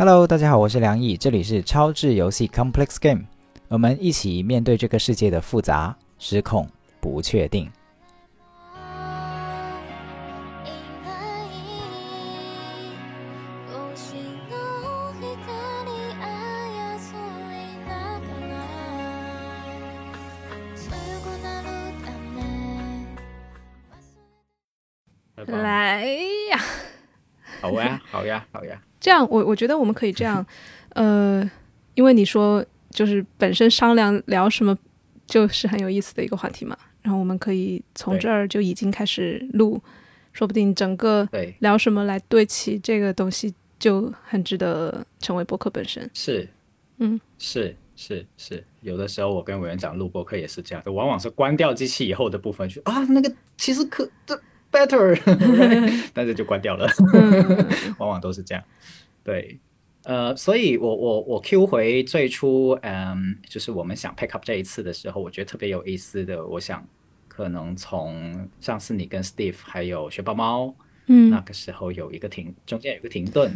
Hello，大家好，我是梁毅，这里是超智游戏 Complex Game，我们一起面对这个世界的复杂、失控、不确定。这样，我我觉得我们可以这样，呃，因为你说就是本身商量聊什么就是很有意思的一个话题嘛，然后我们可以从这儿就已经开始录，说不定整个聊什么来对齐这个东西就很值得成为博客本身。是，嗯，是是是，有的时候我跟委员长录播客也是这样的，往往是关掉机器以后的部分，去啊那个其实可这。Better，但是 就关掉了，往往都是这样。对，呃，所以我我我 Q 回最初，嗯，就是我们想 pick up 这一次的时候，我觉得特别有意思的。我想可能从上次你跟 Steve 还有雪豹猫，嗯，那个时候有一个停，中间有个停顿，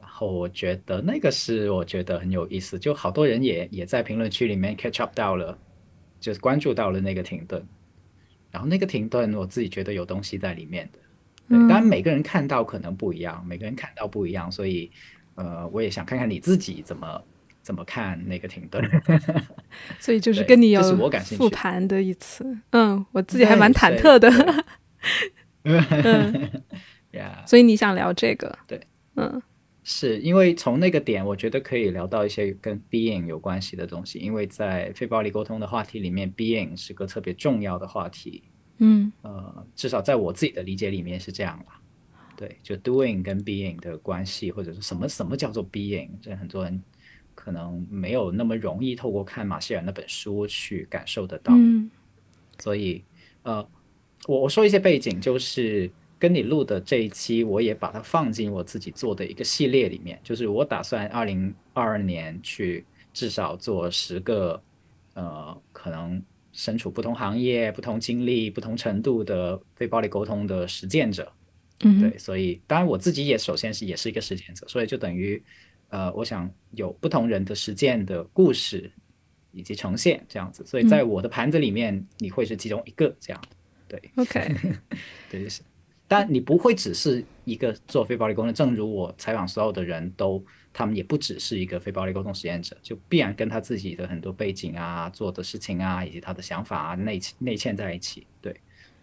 然后我觉得那个是我觉得很有意思，就好多人也也在评论区里面 catch up 到了，就是关注到了那个停顿。然后那个停顿，我自己觉得有东西在里面的。对，当然每个人看到可能不一样，每个人看到不一样，所以呃，我也想看看你自己怎么怎么看那个停顿。所以就是跟你有复盘的一次，嗯，我自己还蛮忐忑的。嗯，呀，所以你想聊这个？对，嗯。是因为从那个点，我觉得可以聊到一些跟 being 有关系的东西。因为在非暴力沟通的话题里面，being 是个特别重要的话题。嗯，呃，至少在我自己的理解里面是这样吧。对，就 doing 跟 being 的关系，或者是什么什么叫做 being，这很多人可能没有那么容易透过看马歇尔那本书去感受得到。嗯，所以，呃，我我说一些背景就是。跟你录的这一期，我也把它放进我自己做的一个系列里面。就是我打算二零二二年去至少做十个，呃，可能身处不同行业、不同经历、不同程度的非暴力沟通的实践者。嗯，对，所以当然我自己也首先是也是一个实践者，所以就等于，呃，我想有不同人的实践的故事以及呈现这样子。所以在我的盘子里面，你会是其中一个这样。对，OK，对，就是。但你不会只是一个做非暴力沟通，正如我采访所有的人都，他们也不只是一个非暴力沟通实验者，就必然跟他自己的很多背景啊、做的事情啊，以及他的想法啊内内嵌在一起。对，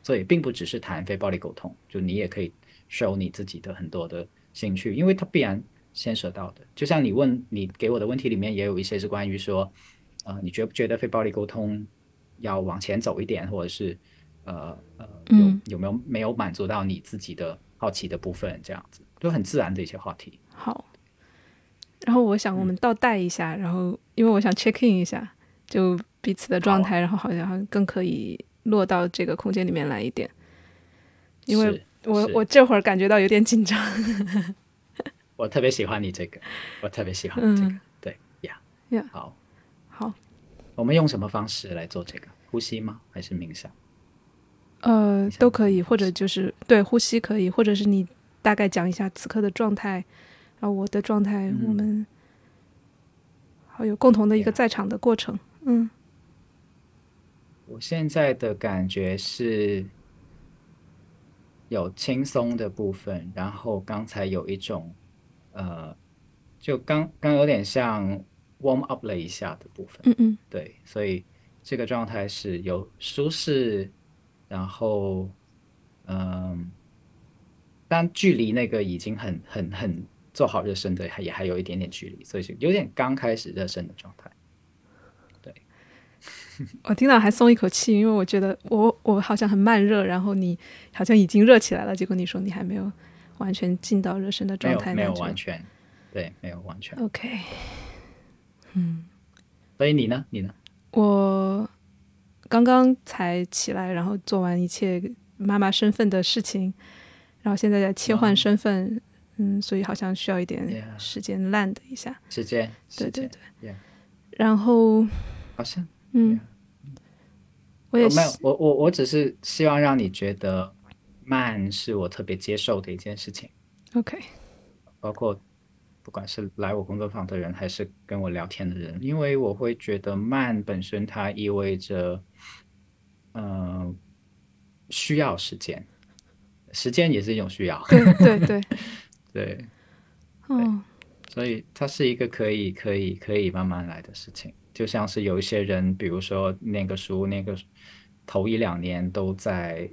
所以并不只是谈非暴力沟通，就你也可以 show 你自己的很多的兴趣，因为它必然牵涉到的。就像你问你给我的问题里面也有一些是关于说，呃，你觉不觉得非暴力沟通要往前走一点，或者是？呃呃，有有没有没有满足到你自己的好奇的部分？这样子就很自然的一些话题。好，然后我想我们倒带一下，然后因为我想 check in 一下，就彼此的状态，然后好像更可以落到这个空间里面来一点。因为我我这会儿感觉到有点紧张。我特别喜欢你这个，我特别喜欢这个。对呀呀，好，好，我们用什么方式来做这个？呼吸吗？还是冥想？呃，都可以，或者就是对呼吸可以，或者是你大概讲一下此刻的状态，然后我的状态，我们好有共同的一个在场的过程。嗯，我现在的感觉是有轻松的部分，然后刚才有一种呃，就刚刚有点像 warm up 了一下的部分。嗯嗯，对，所以这个状态是有舒适。然后，嗯，但距离那个已经很很很做好热身的，还也还有一点点距离，所以是有点刚开始热身的状态。对，我听到还松一口气，因为我觉得我我好像很慢热，然后你好像已经热起来了，结果你说你还没有完全进到热身的状态，没有完全，对，没有完全。OK，嗯，所以你呢？你呢？我。刚刚才起来，然后做完一切妈妈身份的事情，然后现在在切换身份，嗯，所以好像需要一点时间 land 一下。时间，对对对。然后，好像，嗯，我也没有，我我我只是希望让你觉得慢是我特别接受的一件事情。OK，包括。不管是来我工作坊的人，还是跟我聊天的人，因为我会觉得慢本身它意味着，嗯，需要时间，时间也是一种需要，对对对。对，哦，所以它是一个可以可以可以慢慢来的事情，就像是有一些人，比如说念个书，那个头一两年都在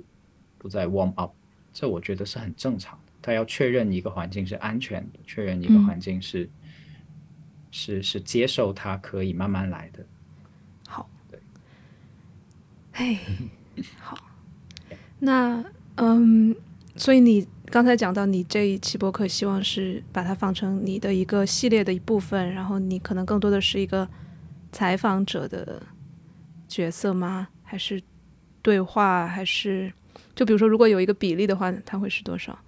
都在 warm up，这我觉得是很正常的。他要确认一个环境是安全的，确认一个嗯。环境是、是是接受他可以慢慢来的。哎，好，那嗯，所以你刚才讲到你这一期播客，希望是把它放成你的一个系列的一部分，然后你可能更多的是一个采访者的角色吗？还是对话？还是就比如说，如果有一个比例的话，它会是多少？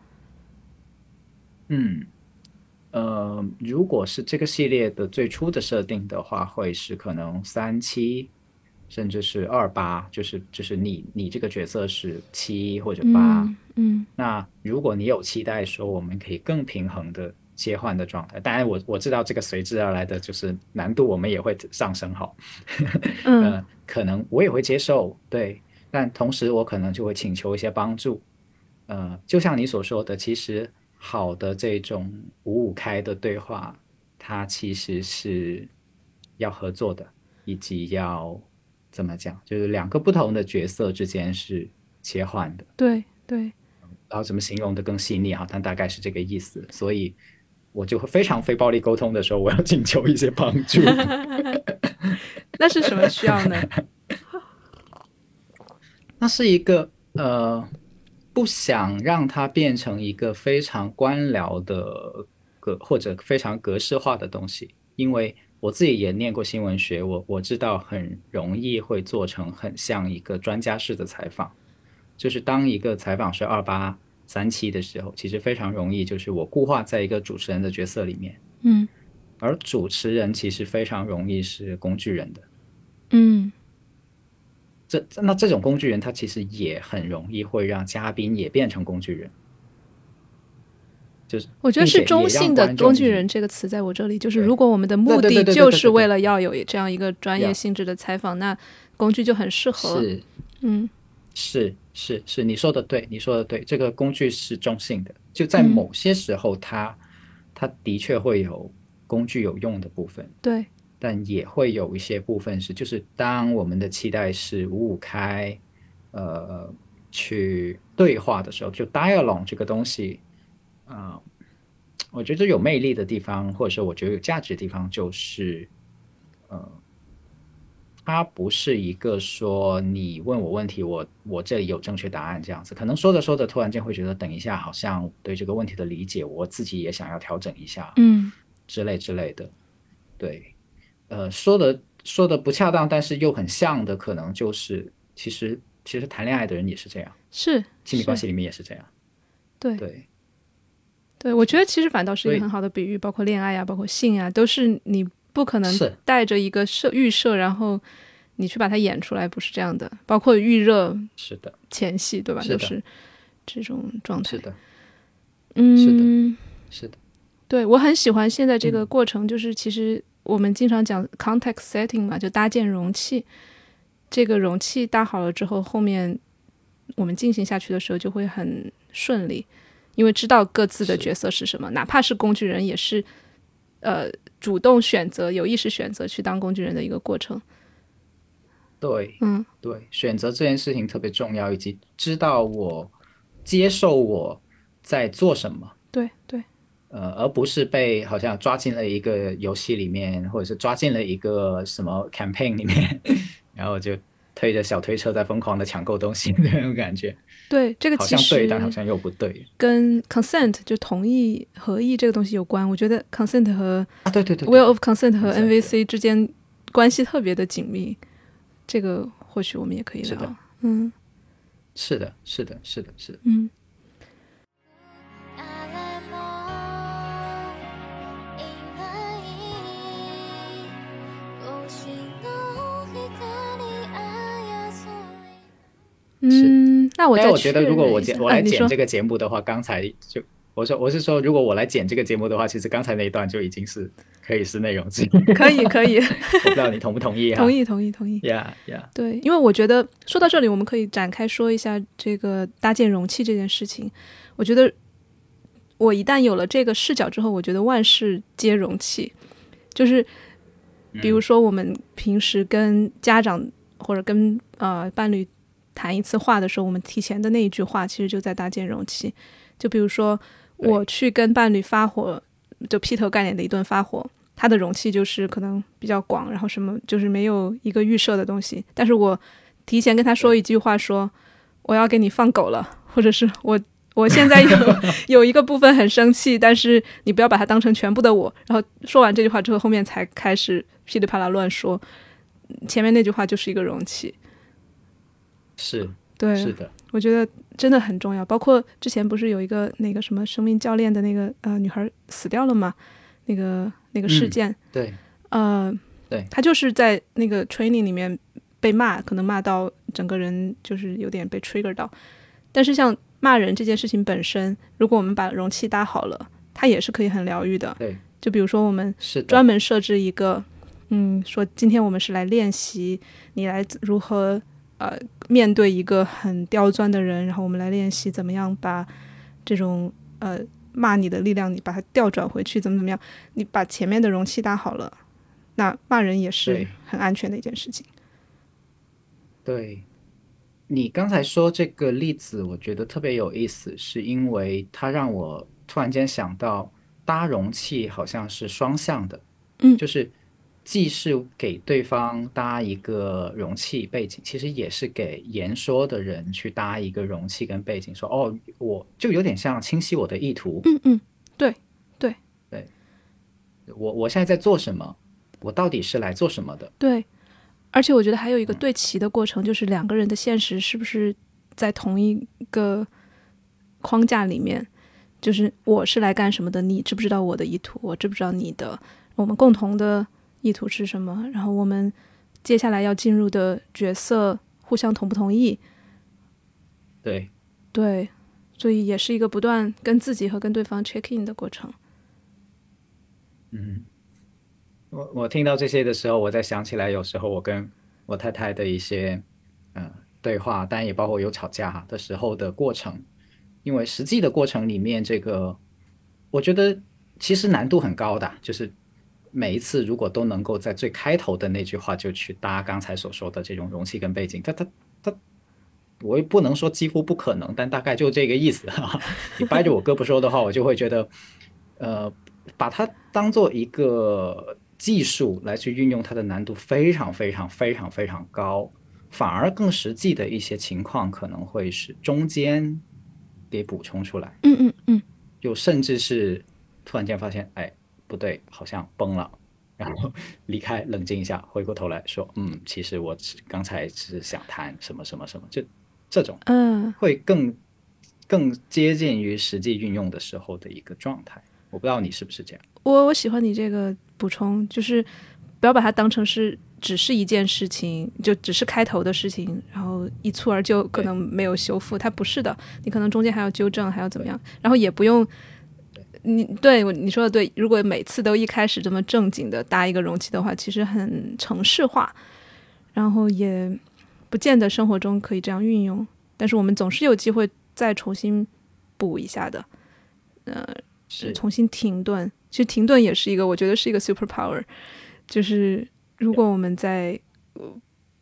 嗯，呃，如果是这个系列的最初的设定的话，会是可能三期，甚至是二八，就是就是你你这个角色是七或者八。嗯嗯那如果你有期待说我们可以更平衡的切换的状态，当然我我知道这个随之而来的就是难度，我们也会上升好。嗯 呃，可能我也会接受，对，但同时我可能就会请求一些帮助。呃，就像你所说的，其实好的这种五五开的对话，它其实是要合作的，以及要怎么讲，就是两个不同的角色之间是切换的。对对，然后怎么形容的更细腻哈，但大概是这个意思，所以我就会非常非暴力沟通的时候，我要请求一些帮助。那是什么需要呢？那是一个呃，不想让它变成一个非常官僚的格或者非常格式化的东西，因为我自己也念过新闻学，我我知道很容易会做成很像一个专家式的采访，就是当一个采访是二八三七的时候，其实非常容易就是我固化在一个主持人的角色里面，嗯而主持人其实非常容易是工具人的。嗯这这那这种工具人，他其实也很容易会让嘉宾也变成工具人，就是我觉得是中性的“工具人”这个词在我这里，就是如果我们的目的就是为了要有这样一个专业性质的采访，那工具就很适合。是。嗯。是是是，你说的对，你说的对，这个工具是中性的，就在嗯。某些时候它，它的确会有工具有用的部分，对，但也会有一些部分是，就是当我们的期待是五五开，呃，去对话的时候，就 dialogue 这个东西，啊、我觉得有魅力的地方，或者说我觉得有价值的地方，就是，呃，它不是一个说你问我问题，我我这里有正确答案这样子，可能说着说着，突然间会觉得，等一下，好像对这个问题的理解，我自己也想要调整一下，嗯之类之类的。对，呃，说的说的不恰当，但是又很像的，可能就是其实其实谈恋爱的人也是这样，是是亲密关系里面也是这样。对对，对，我觉得其实反倒是一个很好的比喻，包括恋爱啊，包括性啊，都是你不可能带着一个设预设，然后你去把它演出来，不是这样的。包括预热是的，前戏，对吧？是就是这种状态。是的，嗯，是的，对我很喜欢现在这个嗯过程，就是其实我们经常讲 context setting 嘛，就搭建容器。这个容器搭好了之后，后面我们进行下去的时候就会很顺利，因为知道各自的角色是什么，哪怕是工具人，也是呃主动选择、有意识选择去当工具人的一个过程。对嗯对，选择这件事情特别重要，以及知道我接受我在做什么。对对，呃，而不是被好像抓进了一个游戏里面，或者是抓进了一个什么 campaign 里面，然后就推着小推车在疯狂的抢购东西那种感觉，对，这个其好像对，实但好像又不对跟 consent 就同意合意这个东西有关。我觉得 consent 和啊！对对对 will of consent 和 Consent，NVC 之间关系特别的紧密，这个或许我们也可以聊。嗯是的，是的，是的，是的，嗯，嗯，那我再但我觉得如果我剪我来剪这个节目的话，刚才就我说我是说，如果我来剪这个节目的话，其实刚才那一段就已经是可以是内容之一。可以可以，我不知道你同不同意啊？同。意同意同意。Yeah, yeah. 对，因为我觉得说到这里，我们可以展开说一下这个搭建容器这件事情。我觉得我一旦有了这个视角之后，我觉得万事皆容器，就是比如说我们平时跟家长或者跟呃伴侣谈一次话的时候，我们提前的那一句话其实就在搭建容器。就比如说我去跟伴侣发火，就劈头盖脸的一顿发火。他的容器就是可能比较广，然后什么就是没有一个预设的东西。但是我提前跟他说一句话说，我要给你放狗了，或者是我我现在有 有一个部分很生气，但是你不要把它当成全部的我。然后说完这句话之后，后面才开始噼里啪啦乱说，前面那句话就是一个容器。是对，是的，我觉得真的很重要。包括之前不是有一个那个什么生命教练的那个呃女孩死掉了嘛？那个那个事嗯件，对呃，对他就是在那个 training 里面被骂，可能骂到整个人就是有点被 trigger 到。但是像骂人这件事情本身，如果我们把容器搭好了，它也是可以很疗愈的。对，就比如说我们是，专门设置一个，嗯，说今天我们是来练习你来如何呃面对一个很刁钻的人，然后我们来练习怎么样把这种呃骂你的力量，你把它调转回去，怎么怎么样，你把前面的容器搭好了，那骂人也是很安全的一件事情。对，你刚才说这个例子，我觉得特别有意思，是因为它让我突然间想到，搭容器好像是双向的，嗯就是既是给对方搭一个容器背景，其实也是给言说的人去搭一个容器跟背景，说哦，我就有点像清晰我的意图，嗯嗯，对对对我我现在在做什么，我到底是来做什么的？对，而且我觉得还有一个对齐的过程，就是两个人的现实是不是在同一个框架里面？就是我是来干什么的，你知不知道我的意图？我知不知道你的？我们共同的意图是什么？然后我们接下来要进入的角色互相同不同意？对，对，所以也是一个不断跟自己和跟对方 check in 的过程。嗯，我我听到这些的时候，我在想起来，有时候我跟我太太的一些呃对话，当然也包括有吵架的时候的过程，因为实际的过程里面，这个我觉得其实难度很高的，就是每一次如果都能够在最开头的那句话就去搭刚才所说的这种容器跟背景，它它它。我也不能说几乎不可能，但大概就这个意思哈。你掰着我胳膊说的话，我就会觉得，呃，把它当做一个技术来去运用，它的难度非常非常非常非常高，反而更实际的一些情况可能会是中间给补充出来，嗯嗯嗯，就甚至是突然间发现，哎，不对，好像崩了。然后离开，冷静一下，回过头来说，嗯，其实我只刚才是想谈什么什么什么，就这种嗯，会更更接近于实际运用的时候的一个状态。我不知道你是不是这样。我我喜欢你这个补充，就是不要把它当成是只是一件事情，就只是开头的事情，然后一蹴而就，可能没有修复。它不是的，你可能中间还要纠正，还要怎么样，然后也不用。你对我你说的对，如果每次都一开始这么正经的搭一个容器的话，其实很城市化，然后也不见得生活中可以这样运用。但是我们总是有机会再重新补一下的。呃，是重新停顿。其实停顿也是一个，我觉得是一个 super power。就是如果我们在呃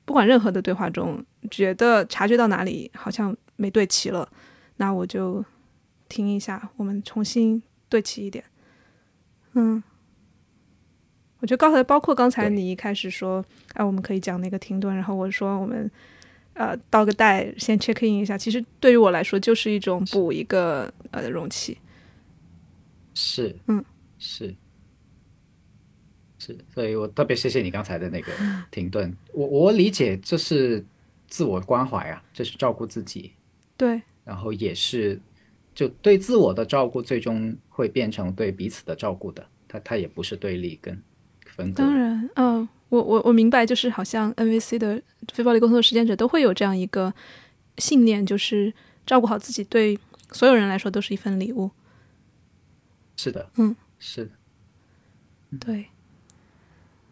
不管任何的对话中，觉得察觉到哪里好像没对齐了，那我就停一下，我们重新对齐一点。嗯，我觉得刚才包括刚才你一开始说，哎，我们可以讲那个停顿，然后我说我们呃倒个带，先 check in 一下。其实对于我来说，就是一种补一个呃容器。是，嗯，是，是，所以我特别谢谢你刚才的那个 停顿。我我理解这是自我关怀啊，这是照顾自己，对，然后也是就对自我的照顾，最终会变成对彼此的照顾的。它它也不是对立跟分割。当然，嗯，我我我明白，就是好像 NVC 的非暴力沟通的实践者都会有这样一个信念，就是照顾好自己，对所有人来说都是一份礼物。是的，嗯，是的，对，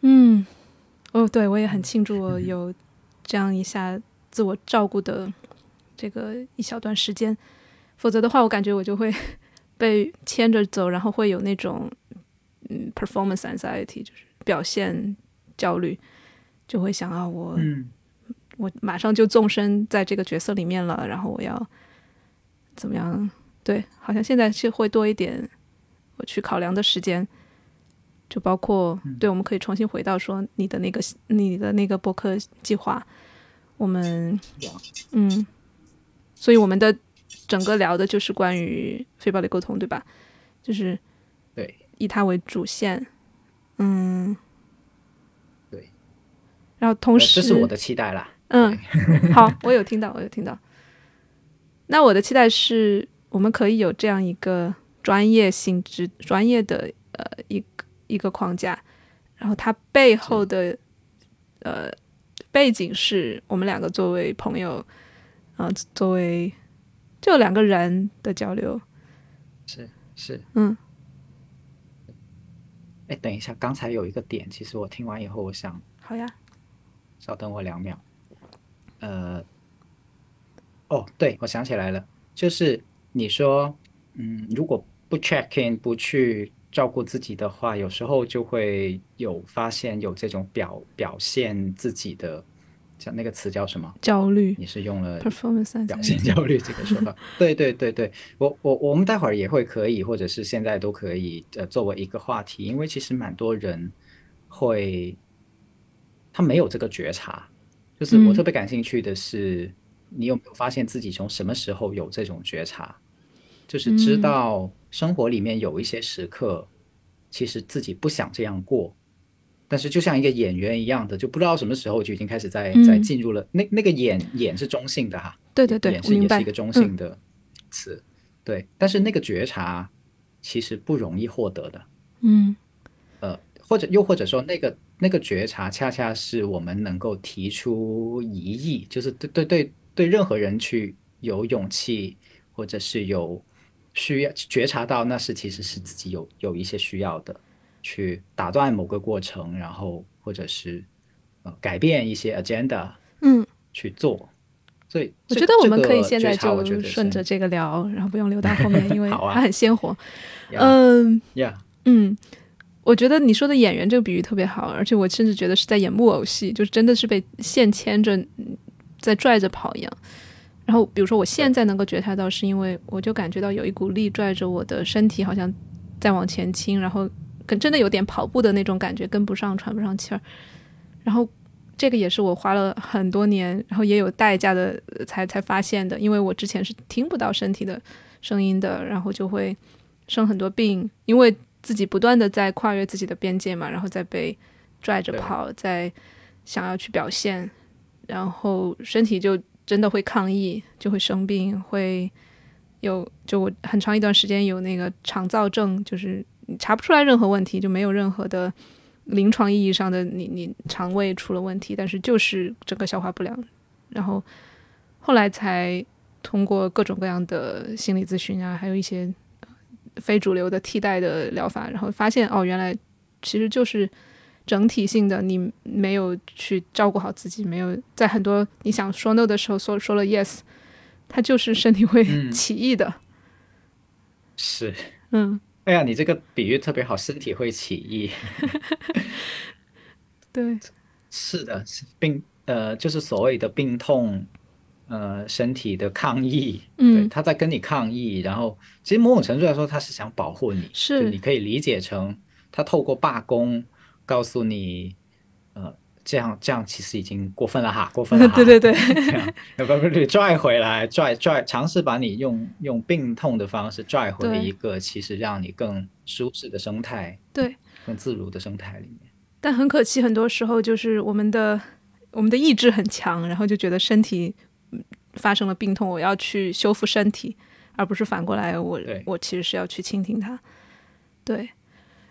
嗯，哦，对我也很庆祝我有这样一下自我照顾的这个一小段时间，否则的话，我感觉我就会被牵着走，然后会有那种嗯 performance anxiety，就是表现焦虑，就会想啊，我、嗯。我马上就纵身在这个角色里面了，然后我要怎么样？对，好像现在是会多一点我去考量的时间，就包括、对，我们可以重新回到说你的那个你的那个博客计划，我们嗯，所以我们的整个聊的就是关于非暴力沟通，对吧？就是对。以它为主线，嗯，对，然后同时呃这是我的期待啦。嗯，好，我有听到，我有听到。那我的期待是我们可以有这样一个专业性质、专业的呃一个一个框架，然后它背后的呃背景是我们两个作为朋友，呃，作为就两个人的交流。是是，嗯，哎，等一下，刚才有一个点，其实我听完以后，我想好呀，稍等我两秒。呃，哦，对，我想起来了，就是你说，嗯，如果不 check in，不去照顾自己的话，有时候就会有发现有这种表表现自己的，像那个词叫什么？焦虑你是用了 performance 表现焦虑这个说法。对对对对，我我我们待会儿也会可以，或者是现在都可以，呃，作为一个话题，因为其实蛮多人会他没有这个觉察，就是我嗯特别感兴趣的是，你有没有发现自己从什么时候有这种觉察？就是知嗯道生活里面有一些时刻，其实自己不想这样过，但是就像一个演员一样的，就不知道什么时候就已经开始在在嗯进入了那那个演演是中性的哈，对对对演，是也是一个中性的词，对，但是那个觉察其实不容易获得的，嗯。呃，或者又或者说那个那个觉察，恰恰是我们能够提出疑义，就是对对对对任何人去有勇气，或者是有需要觉察到那是其实是自己有有一些需要的，去打断某个过程，然后或者是呃改变一些 agenda 嗯，去做。所以我觉得我们可以现在就顺着这个聊，然后不用留到后面，因为 它很鲜活。呀嗯呀，嗯，我觉得你说的演员这个比喻特别好，而且我甚至觉得是在演木偶戏，就是真的是被线牵着，嗯在拽着跑一样。然后比如说我现在能够觉察到，是因为我就感觉到有一股力拽着我的身体，好像在往前倾，然后跟真的有点跑步的那种感觉，跟不上，喘不上气儿。然后这个也是我花了很多年，然后也有代价的呃才才发现的，因为我之前是听不到身体的声音的，然后就会生很多病，因为自己不断的在跨越自己的边界嘛，然后再被拽着跑，在想要去表现，然后身体就真的会抗议，就会生病，会有就我很长一段时间有那个肠燥症，就是你查不出来任何问题，就没有任何的临床意义上的你你肠胃出了问题，但是就是整个消化不良，然后后来才通过各种各样的心理咨询啊，还有一些呃非主流的替代的疗法，然后发现哦，原来其实就是整体性的，你没有去照顾好自己，没有在很多你想说 no 的时候说说了 yes，它就是身体会嗯。起义的，是。嗯，哎呀，你这个比喻特别好，身体会起义。对，是的，病呃，就是所谓的病痛，呃，身体的抗议，对，嗯。他在跟你抗议，然后其实某种程度来说，他是想保护你，是。就你可以理解成他透过罢工告诉你，呃，这样这样其实已经过分了哈，过分了哈，对对对，这样要不然你拽回来，拽拽，尝试把你用用病痛的方式拽回一个其实让你更舒适的生态，对，更自如的生态里面。但很可惜，很多时候就是我们的我们的意志很强，然后就觉得身体嗯发生了病痛，我要去修复身体，而不是反过来我对。我其实是要去倾听它。对，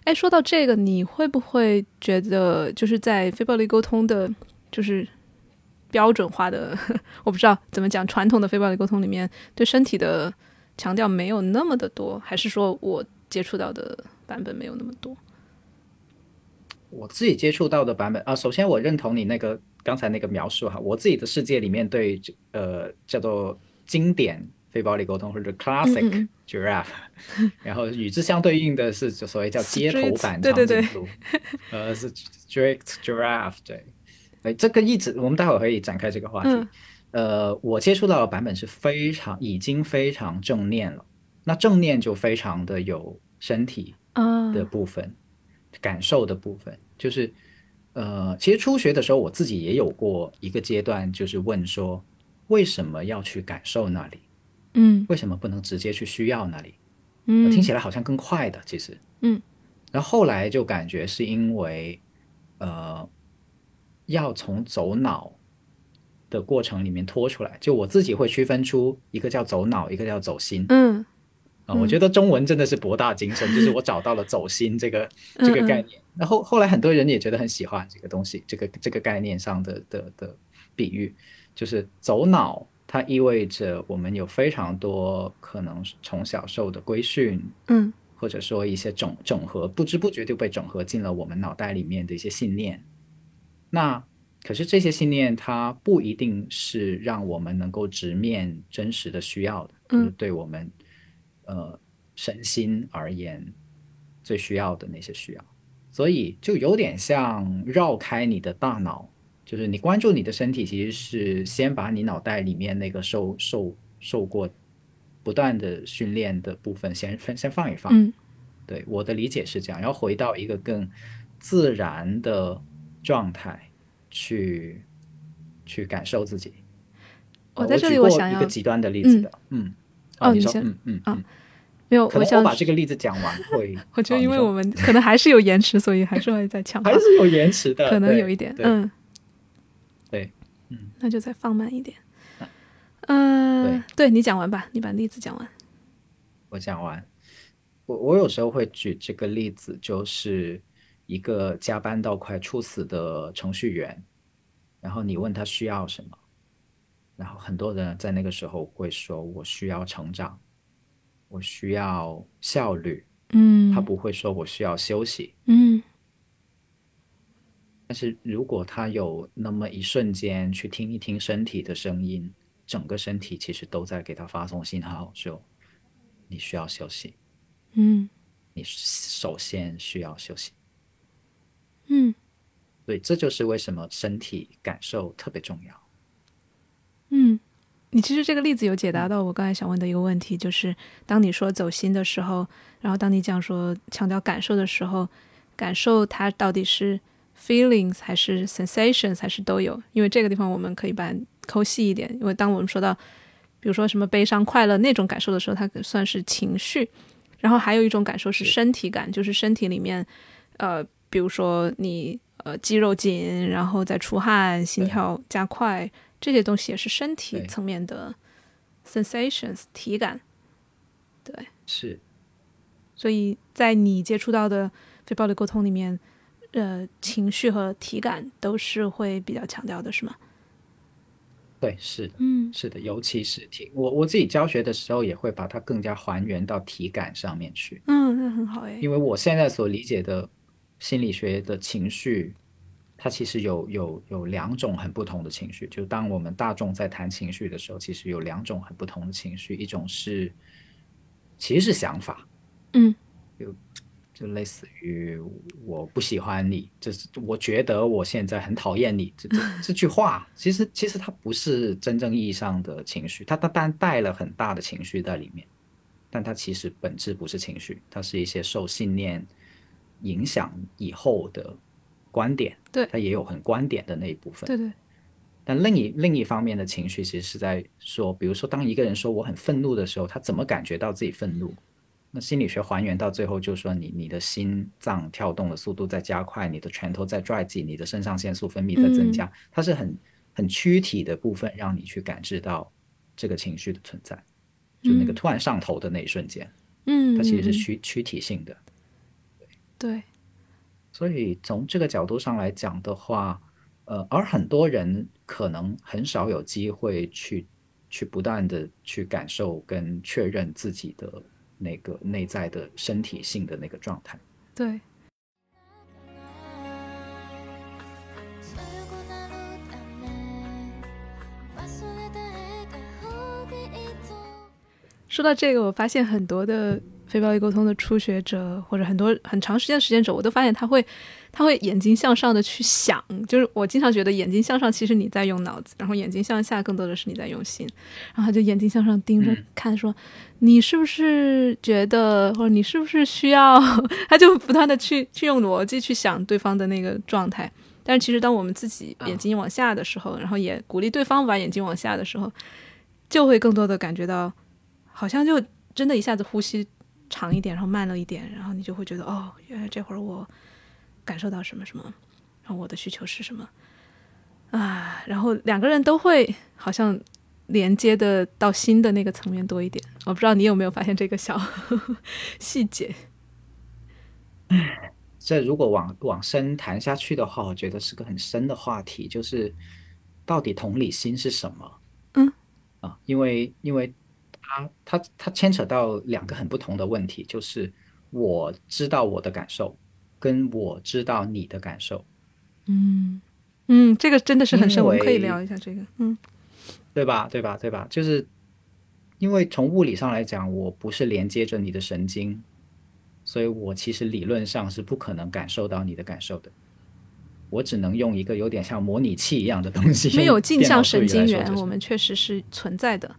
哎，说到这个，你会不会觉得就是在非暴力沟通的，就是标准化的，我不知道怎么讲，传统的非暴力沟通里面对身体的强调没有那么的多，还是说我接触到的版本没有那么多。我自己接触到的版本啊，首先我认同你那个刚才那个描述哈，我自己的世界里面对呃叫做经典非暴力沟通或者 classic 嗯 giraffe，、然后与之相对应的是就所谓叫街头版长颈鹿，呃是 strict giraffe，对，哎，这个一直我们待会儿可以展开这个话题。嗯。呃，我接触到的版本是非常已经非常正念了，那正念就非常的有身体啊，的部分，感受的部分，就是呃，其实初学的时候我自己也有过一个阶段，就是问说，为什么要去感受那里？嗯。为什么不能直接去需要那里？嗯，听起来好像更快的，其实，嗯，然后后来就感觉是因为，呃，要从走脑的过程里面拖出来，就我自己会区分出一个叫走脑，一个叫走心。嗯。啊，我觉得中文真的是博大精深，就是我找到了走心这个 这个概念。然后后来很多人也觉得很喜欢这个东西，这个这个概念上的的的比喻，就是走脑，它意味着我们有非常多可能从小受的规训，嗯或者说一些整整合，不知不觉就被整合进了我们脑袋里面的一些信念。那可是这些信念，它不一定是让我们能够直面真实的需要的，就是嗯对我们呃身心而言最需要的那些需要。所以就有点像绕开你的大脑，就是你关注你的身体，其实是先把你脑袋里面那个受受受过不断的训练的部分先分先放一放。嗯对，我的理解是这样，然后回到一个更自然的状态去去感受自己。呃我在这里我想要个极端的例子的，嗯，哦你说嗯嗯啊嗯，没有，我想我把这个例子讲完会，我觉得因为我们可能还是有延迟，所以还是会再强化还，是有延迟的，可能有一点，嗯，对，嗯，那就再放慢一点。嗯，对你讲完吧，你把例子讲完。我讲完，我我有时候会举这个例子，就是一个加班到快猝死的程序员，然后你问他需要什么，然后很多人在那个时候会说：“我需要成长，我需要效率。”嗯，他不会说我需要休息。嗯但是如果他有那么一瞬间去听一听身体的声音，整个身体其实都在给他发送信号，说你需要休息，嗯你首先需要休息。嗯所以这就是为什么身体感受特别重要。嗯，你其实这个例子有解答到我刚才想问的一个问题，就是当你说走心的时候，然后当你讲说强调感受的时候，感受它到底是 feelings 还是 sensations 还是都有？因为这个地方我们可以把它抠细一点，因为当我们说到比如说什么悲伤、快乐那种感受的时候，它算是情绪。然后还有一种感受是是身体感，就是身体里面，呃，比如说你呃肌肉紧，然后再出汗、心跳加快，这些东西也是身体层面的 sensations 体感。对，是所以在你接触到的非暴力沟通里面，呃，情绪和体感都是会比较强调的，是吗？对，是的，嗯是的，尤其是体，我我自己教学的时候也会把它更加还原到体感上面去，嗯，那很好哎。因为我现在所理解的心理学的情绪，它其实有有有两种很不同的情绪。就当我们大众在谈情绪的时候，其实有两种很不同的情绪，一种是其实是想法，嗯就类似于我不喜欢你，就是我觉得我现在很讨厌你，这这这句话，其实其实它不是真正意义上的情绪，它它当然带了很大的情绪在里面，但它其实本质不是情绪，它是一些受信念影响以后的观点，对它也有很观点的那一部分，对对，但另一另一方面的情绪，其实是在说，比如说，当一个人说我很愤怒的时候，他怎么感觉到自己愤怒？那心理学还原到最后，就是说你你的心脏跳动的速度在加快，你的拳头在拽紧，你的肾上腺素分泌在增加，它是很很躯体的部分，让你去感知到这个情绪的存在，就那个嗯。突然上头的那一瞬间，嗯，它其实是躯躯体性的。对，所以从这个角度上来讲的话，呃，而很多人可能很少有机会去去不断的去感受跟确认自己的那个内在的身体性的那个状态。对。说到这个我发现很多的非暴力沟通的初学者，或者很多很长时间的实践者，我都发现他会，他会眼睛向上的去想。就是我经常觉得眼睛向上，其实你在用脑子，然后眼睛向下，更多的是你在用心。然后他就眼睛向上盯着嗯看，说、你是不是觉得，或者你是不是需要？他就不断的去去用逻辑去想对方的那个状态。但是其实当我们自己眼睛往下的时候，然后也鼓励对方把眼睛往下的时候，就会更多的感觉到，好像就真的一下子呼吸长一点，然后慢了一点，然后你就会觉得哦，原来这会儿我感受到什么什么，然后我的需求是什么啊，然后两个人都会好像连接的到新的那个层面多一点。我不知道你有没有发现这个小 细节？这如果往往深谈下去的话，我觉得是个很深的话题，就是到底同理心是什么？嗯，啊，因为因为它它它牵扯到两个很不同的问题，就是我知道我的感受，跟我知道你的感受，嗯嗯，这个真的是很深，我们可以聊一下这个。嗯对吧？对吧？对吧？就是因为从物理上来讲，我不是连接着你的神经，所以我其实理论上是不可能感受到你的感受的。我只能用一个有点像模拟器一样的东西，没有镜像神经元，我们确实是存在的。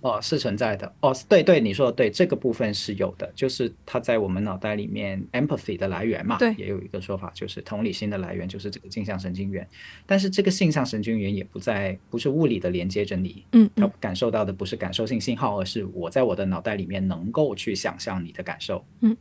哦，是存在的。哦，对对，你说的对，这个部分是有的，就是它在我们脑袋里面 empathy 的来源嘛，对也有一个说法，就是同理心的来源就是这个镜像神经元。但是这个镜像神经元也不在，不是物理的连接着你，嗯嗯它感受到的不是感受性信号，而是我在我的脑袋里面能够去想象你的感受。嗯，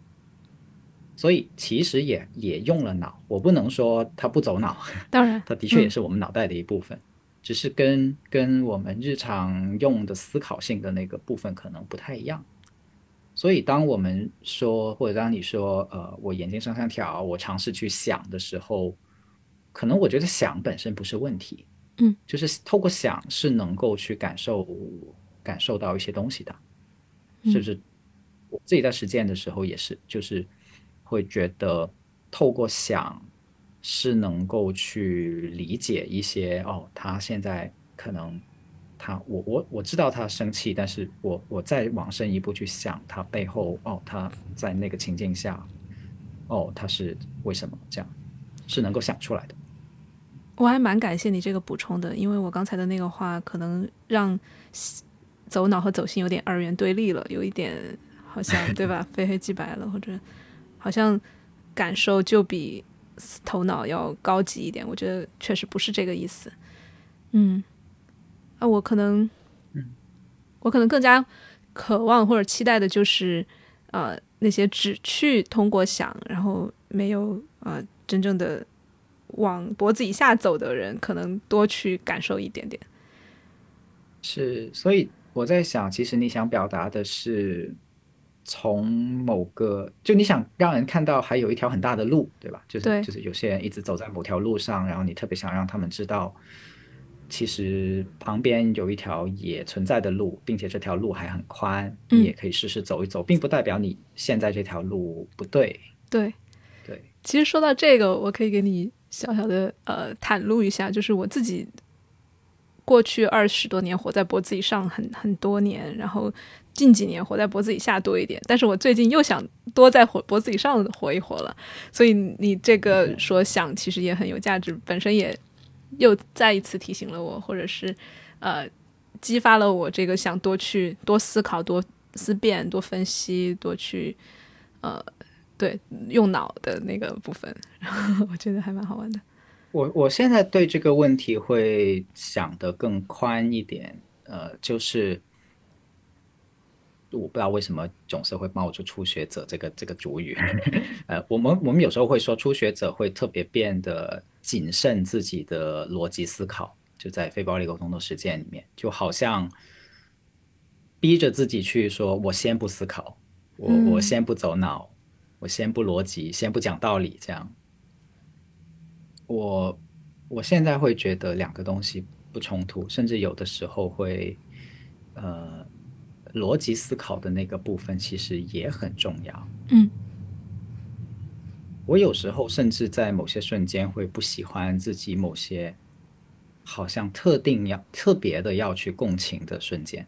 所以其实也也用了脑，我不能说它不走脑，当然，它的确也嗯是我们脑袋的一部分，只是跟跟我们日常用的思考性的那个部分可能不太一样。所以当我们说，或者当你说，呃，我眼睛上上挑，我尝试去想的时候，可能我觉得想本身不是问题，嗯，就是透过想是能够去感受感受到一些东西的，嗯是不是？我自己在实践的时候也是，就是会觉得透过想是能够去理解一些哦，他现在可能他我我我知道他生气，但是我我再往深一步去想他背后哦，他在那个情境下哦，他是为什么这样，是能够想出来的。我还蛮感谢你这个补充的，因为我刚才的那个话可能让走脑和走心有点二元对立了，有一点好像对吧？非黑即白了，或者好像感受就比头脑要高级一点。我觉得确实不是这个意思。嗯，啊，我可能，我可能更加渴望或者期待的就是，呃，那些只去通过想，然后没有呃真正的往脖子以下走的人，可能多去感受一点点。是，所以我在想，其实你想表达的是，从某个，就你想让人看到还有一条很大的路，对吧？就是对就是有些人一直走在某条路上，然后你特别想让他们知道，其实旁边有一条也存在的路，并且这条路还很宽，嗯你也可以试试走一走，并不代表你现在这条路不对。对，对，其实说到这个，我可以给你小小的呃袒露一下，就是我自己过去二十多年活在脖子以上很很多年，然后近几年活在脖子以下多一点，但是我最近又想多在活脖子以上活一活了，所以你这个说想其实也很有价值，本身也又再一次提醒了我，或者是呃激发了我这个想多去多思考、多思辨、多分析、多去呃对用脑的那个部分，然后我觉得还蛮好玩的。我我现在对这个问题会想得更宽一点，呃，就是我不知道为什么总是会冒出初学者这个这个主语，呃，我们我们有时候会说初学者会特别变得谨慎自己的逻辑思考，就在非暴力沟通的实践里面，就好像逼着自己去说，我先不思考，我我嗯先不走脑，我先不逻辑，先不讲道理，这样。我我现在会觉得两个东西不冲突，甚至有的时候会呃逻辑思考的那个部分其实也很重要。嗯我有时候甚至在某些瞬间会不喜欢自己某些好像特定要特别的要去共情的瞬间。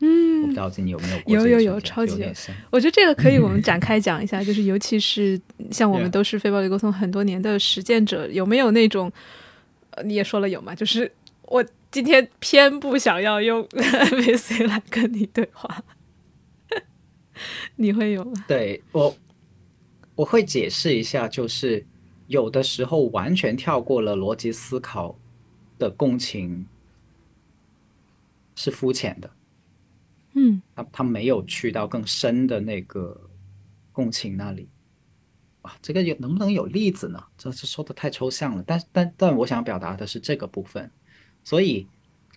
嗯我不嗯知，道你有没有过有有有超级我觉得这个可以我们展开讲一下，就是尤其是像我们都是非暴力沟通很多年的实践者，有没有那种，呃你也说了有嘛，就是我今天偏不想要用 NPC 来跟你对话，你会有吗？对我，我会解释一下，就是有的时候完全跳过了逻辑思考的共情是肤浅的，嗯他他没有去到更深的那个共情那里。啊，这个有能不能有例子呢？这是说的太抽象了。但但但我想表达的是这个部分，所以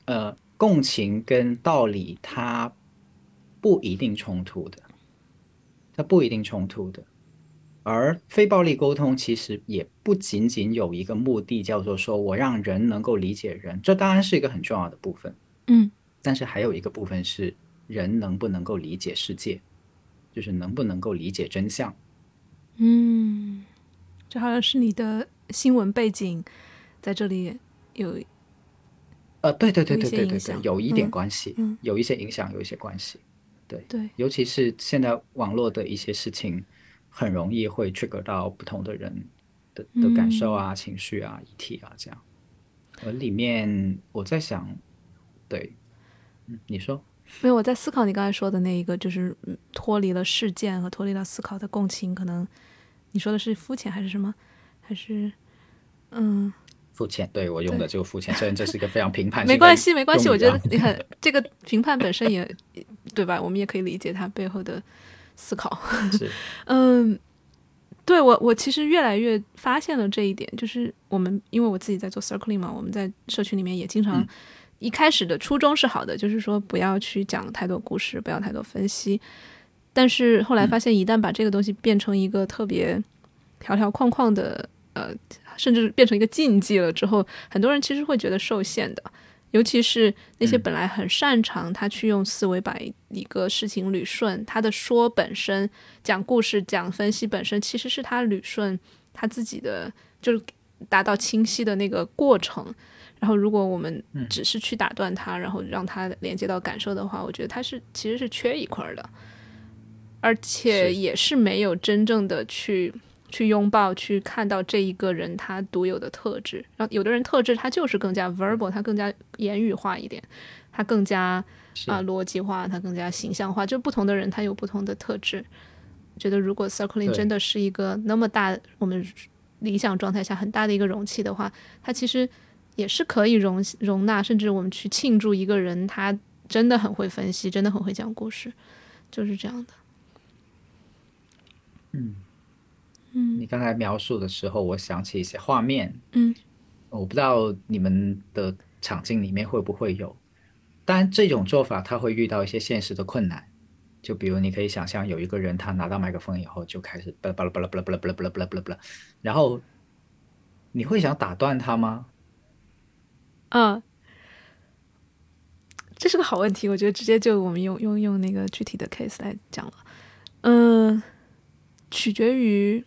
呃，共情跟道理它不一定冲突的，它不一定冲突的。而非暴力沟通其实也不仅仅有一个目的，叫做说我让人能够理解人，这当然是一个很重要的部分。嗯但是还有一个部分是人能不能够理解世界，就是能不能够理解真相。嗯，这好像是你的新闻背景在这里有呃，对对对对对对对有一点嗯关系，嗯有一些影响，有一些关系。对对尤其是现在网络的一些事情，很容易会 trigger 到不同的人的的感受啊、情绪啊、议题啊这样。而里面我在想，对，嗯，你说，没有，我在思考你刚才说的那一个，就是嗯脱离了事件和脱离了思考的共情，可能你说的是肤浅还是什么？还是嗯，肤浅，对我用的就付钱，虽然这是一个非常评判 没关系，没关系。我觉得你很这个评判本身也 对吧？我们也可以理解它背后的思考。是 嗯，对我我其实越来越发现了这一点，就是我们因为我自己在做 circling 嘛，我们在社群里面也经常、嗯一开始的初衷是好的，就是说不要去讲太多故事，不要太多分析。但是后来发现，一旦把这个东西变成一个特别条条框框的，呃，甚至变成一个禁忌了之后，很多人其实会觉得受限的。尤其是那些嗯本来很擅长他去用思维把一个事情捋顺，他的说本身讲故事、讲分析本身其实是他捋顺他自己的，就是达到清晰的那个过程。然后，如果我们只是去打断他，然后让他连接到感受的话，我觉得他是其实是缺一块儿的，而且也是没有真正的去去拥抱、去看到这一个人他独有的特质。然后，有的人特质他就是更加 verbal，他更加言语化一点，他更加是啊、逻辑化，他更加形象化。就不同的人，他有不同的特质。觉得如果 circling 真的是一个那么大，我们理想状态下很大的一个容器的话，它其实也是可以容容纳，甚至我们去庆祝一个人他真的很会分析，真的很会讲故事，就是这样的。你刚才描述的时候，我想起一些画面，嗯，我不知道你们的场景里面会不会有，但这种做法它会遇到一些现实的困难，就比如你可以想象有一个人他拿到麦克风以后就开始巴拉巴拉巴拉巴拉巴拉巴拉巴拉巴拉。巴拉巴拉，然后你会想打断他吗？嗯，这是个好问题，我觉得直接就我们用用用那个具体的 case 来讲了。嗯，取决于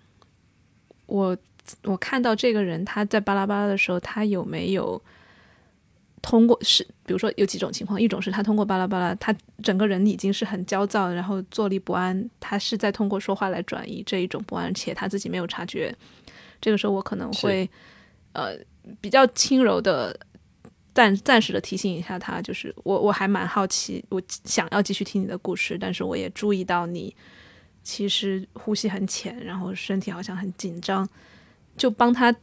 我我看到这个人他在巴拉巴拉的时候，他有没有通过是，比如说有几种情况，一种是他通过巴拉巴拉，他整个人已经是很焦躁，然后坐立不安，他是在通过说话来转移这一种不安，且他自己没有察觉。这个时候我可能会呃比较轻柔的暂暂时的提醒一下他，就是我我还蛮好奇，我想要继续听你的故事，但是我也注意到你其实呼吸很浅，然后身体好像很紧张，就帮他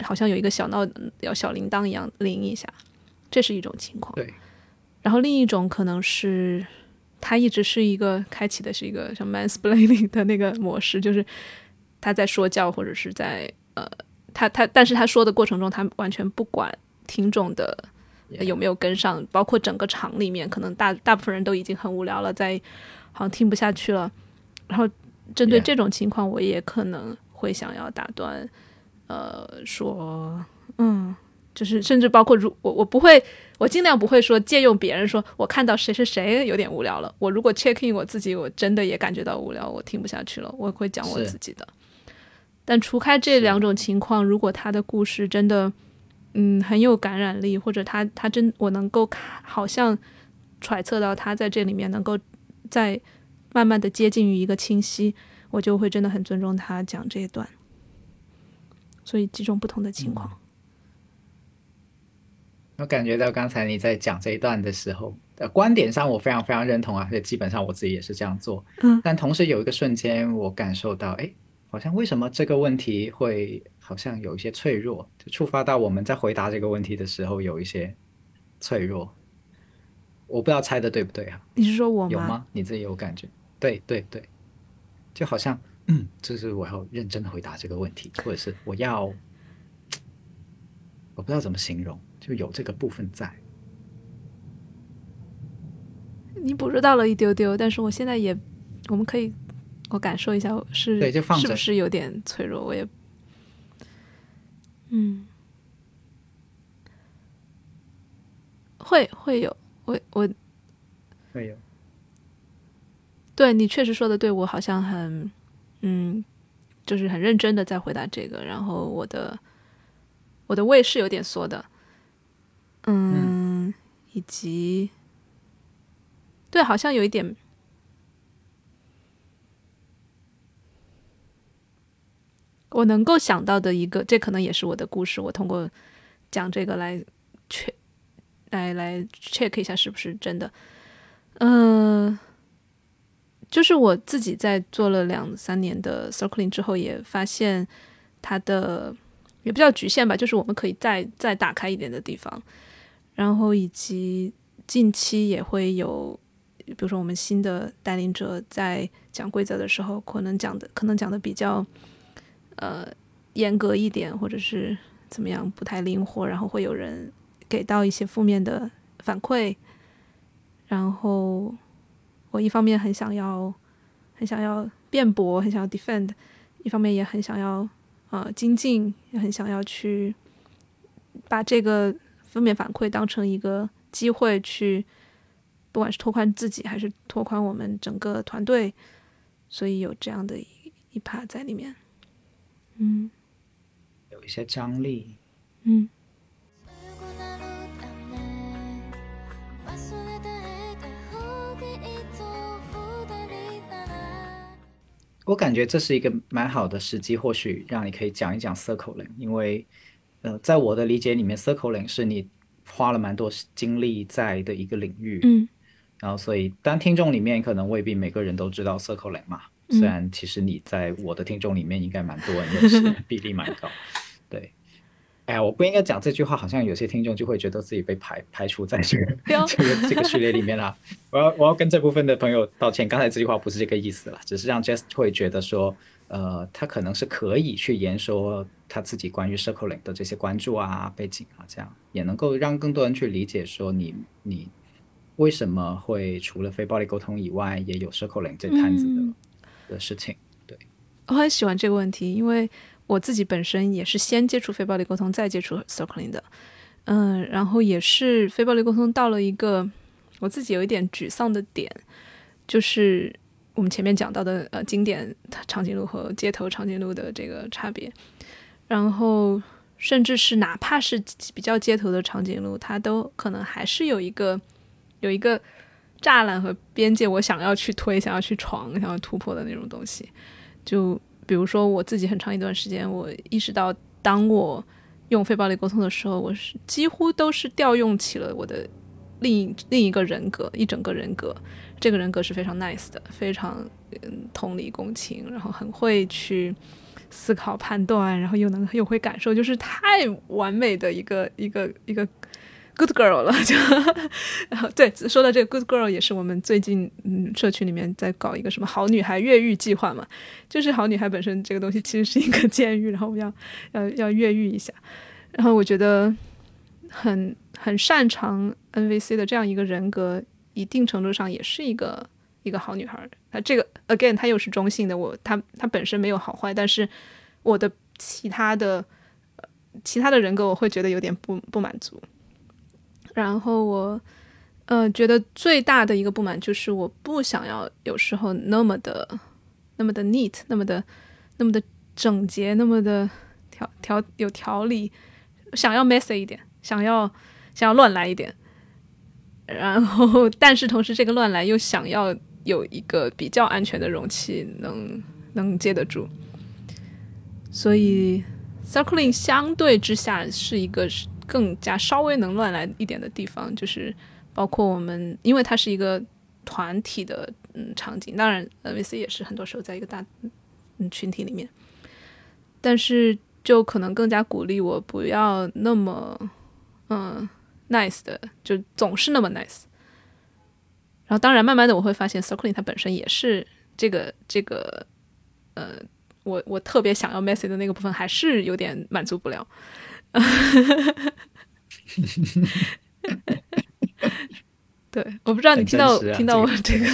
好像有一个小闹要小铃铛一样铃一下，这是一种情况。对，然后另一种可能是他一直是一个开启的是一个像 mansplaining 的那个模式，就是他在说教或者是在呃，他他但是他说的过程中，他完全不管听众的有没有跟上，包括整个场里面，可能大大部分人都已经很无聊了，在好像听不下去了。然后针对这种情况，我也可能会想要打断，呃，说，嗯，就是甚至包括如我我不会我尽量不会说借用别人说，我看到谁谁谁有点无聊了。我如果 check in 我自己，我真的也感觉到无聊，我听不下去了，我会讲我自己的。但除开这两种情况，如果他的故事真的，嗯，很有感染力，或者他他真我能够看，好像揣测到他在这里面能够在慢慢的接近于一个清晰，我就会真的很尊重他讲这一段。所以几种不同的情况。我感觉到刚才你在讲这一段的时候，呃，观点上我非常非常认同啊，而且基本上我自己也是这样做。嗯但同时有一个瞬间，我感受到，哎，好像为什么这个问题会好像有一些脆弱，就触发到我们在回答这个问题的时候有一些脆弱。我不知道猜的对不对啊？你是说我有吗？你自己有感觉？对对对，就好像，嗯，这是我要认真的回答这个问题，或者是我要，我不知道怎么形容，就有这个部分在。你捕捉到了一丢丢，但是我现在也，我们可以，我感受一下是对就放是不是有点脆弱？我也，嗯，会会有，我我会有，对你确实说的对，我好像很，嗯，就是很认真的在回答这个，然后我的我的胃是有点缩的，嗯，以及对，好像有一点，我能够想到的一个，这可能也是我的故事，我通过讲这个来确来来 check 一下是不是真的，嗯、就是我自己在做了两三年的 circling 之后，也发现它的也比较局限吧，就是我们可以再再打开一点的地方，然后以及近期也会有，比如说我们新的带领者在讲规则的时候，可能讲的可能讲的比较呃严格一点，或者是怎么样不太灵活，然后会有人给到一些负面的反馈，然后我一方面很想要很想要辩驳，很想要 defend，一方面也很想要呃精进，也很想要去把这个负面反馈当成一个机会去，不管是拓宽自己还是拓宽我们整个团队，所以有这样的一一趴在里面。嗯有一些张力。嗯我感觉这是一个蛮好的时机，或许让你可以讲一讲 circling，因为呃，在我的理解里面，circling 是你花了蛮多精力在的一个领域。嗯然后，所以当听众里面可能未必每个人都知道 circling 嘛，嗯虽然其实你在我的听众里面应该蛮多人认识，比例蛮高。对，哎呀，我不应该讲这句话，好像有些听众就会觉得自己被排排除在 这个这个这个序列里面啦。我要我要跟这部分的朋友道歉，刚才这句话不是这个意思啦，只是让 Jess 会觉得说，呃，他可能是可以去言说他自己关于 circling 的这些关注啊、背景啊，这样也能够让更多人去理解说你你为什么会除了非暴力沟通以外，也有 circling 这摊子的、嗯的事情。对我很喜欢这个问题，因为我自己本身也是先接触非暴力沟通，再接触 circling 的，嗯，然后也是非暴力沟通到了一个我自己有一点沮丧的点，就是我们前面讲到的呃经典长颈鹿和街头长颈鹿的这个差别，然后甚至是哪怕是比较街头的长颈鹿，它都可能还是有一个有一个栅栏和边界，我想要去推、想要去闯、想要突破的那种东西。就比如说我自己很长一段时间，我意识到，当我用非暴力沟通的时候，我是几乎都是调用起了我的另一另一个人格，一整个人格。这个人格是非常 nice 的，非常嗯同理共情，然后很会去思考判断，然后又能又会感受，就是太完美的一个一个一个 good girl 了。就然后对说到这个 good girl，也是我们最近嗯社区里面在搞一个什么好女孩越狱计划嘛，就是好女孩本身这个东西其实是一个 监狱，然后我们要要要越狱一下。然后我觉得很很擅长 NVC 的这样一个人格，一定程度上也是一个一个好女孩。她这个 again，她又是中性的，我她她本身没有好坏，但是我的其他的其他的人格，我会觉得有点不不满足。然后我呃觉得最大的一个不满就是我不想要有时候那么的那么的 neat，那么的那么的整洁，那么的条条有条理，想要 messy 一点，想要想要乱来一点。然后，但是同时这个乱来又想要有一个比较安全的容器能能接得住，所以 Circling 相对之下是一个是更加稍微能乱来一点的地方，就是包括我们，因为它是一个团体的嗯场景，当然 NVC 也是很多时候在一个大嗯群体里面，但是就可能更加鼓励我不要那么嗯 nice 的，就总是那么 nice。然后当然慢慢的我会发现 Circling 它本身也是这个这个呃。我我特别想要 messy 的那个部分还是有点满足不了，对，我不知道你听到、听到我这这个，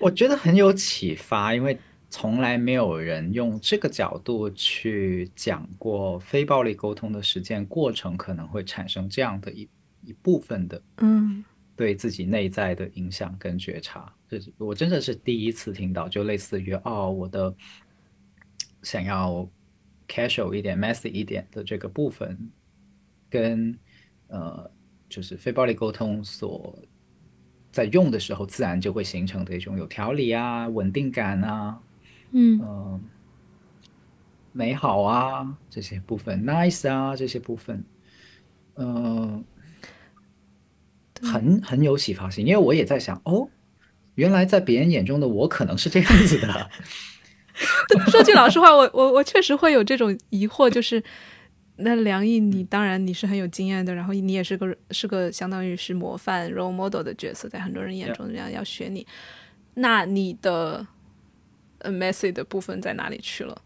我觉得很有启发，因为从来没有人用这个角度去讲过非暴力沟通的实践过程可能会产生这样的一一部分的嗯。对自己内在的影响跟觉察，这是我真的是第一次听到，就类似于哦，我的想要 casual 一点、messy 一点的这个部分，跟呃，就是非暴力沟通所在用的时候，自然就会形成的一种有条理啊、稳定感啊、嗯。嗯、美好啊这些部分，nice 啊这些部分，嗯、很很有启发性，因为我也在想，哦，原来在别人眼中的我可能是这样子的，说句老实话，我我我确实会有这种疑惑，就是那梁毅，你当然你是很有经验的，然后你也是个是个相当于是模范 role model 的角色，在很多人眼中这样要学你，那你的呃 messy 的部分在哪里去了？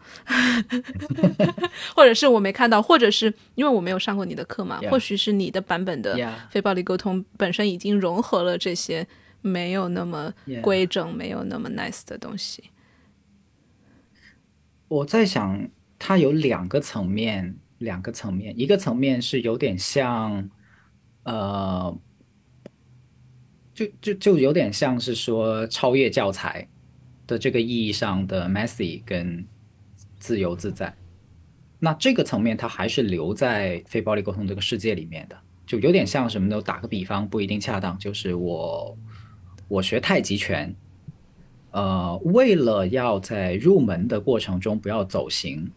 或者是我没看到，或者是因为我没有上过你的课嘛.或许是你的版本的非暴力沟通本身已经融合了这些没有那么.规整、没有那么 nice 的东西。我在想，它有两个层面，两个层面，一个层面是有点像，呃，就就就有点像是说超越教材的这个意义上的 messy 跟自由自在。那这个层面，它还是留在非暴力沟通这个世界里面的，就有点像什么呢？打个比方，不一定恰当，就是我我学太极拳，呃，为了要在入门的过程中不要走形，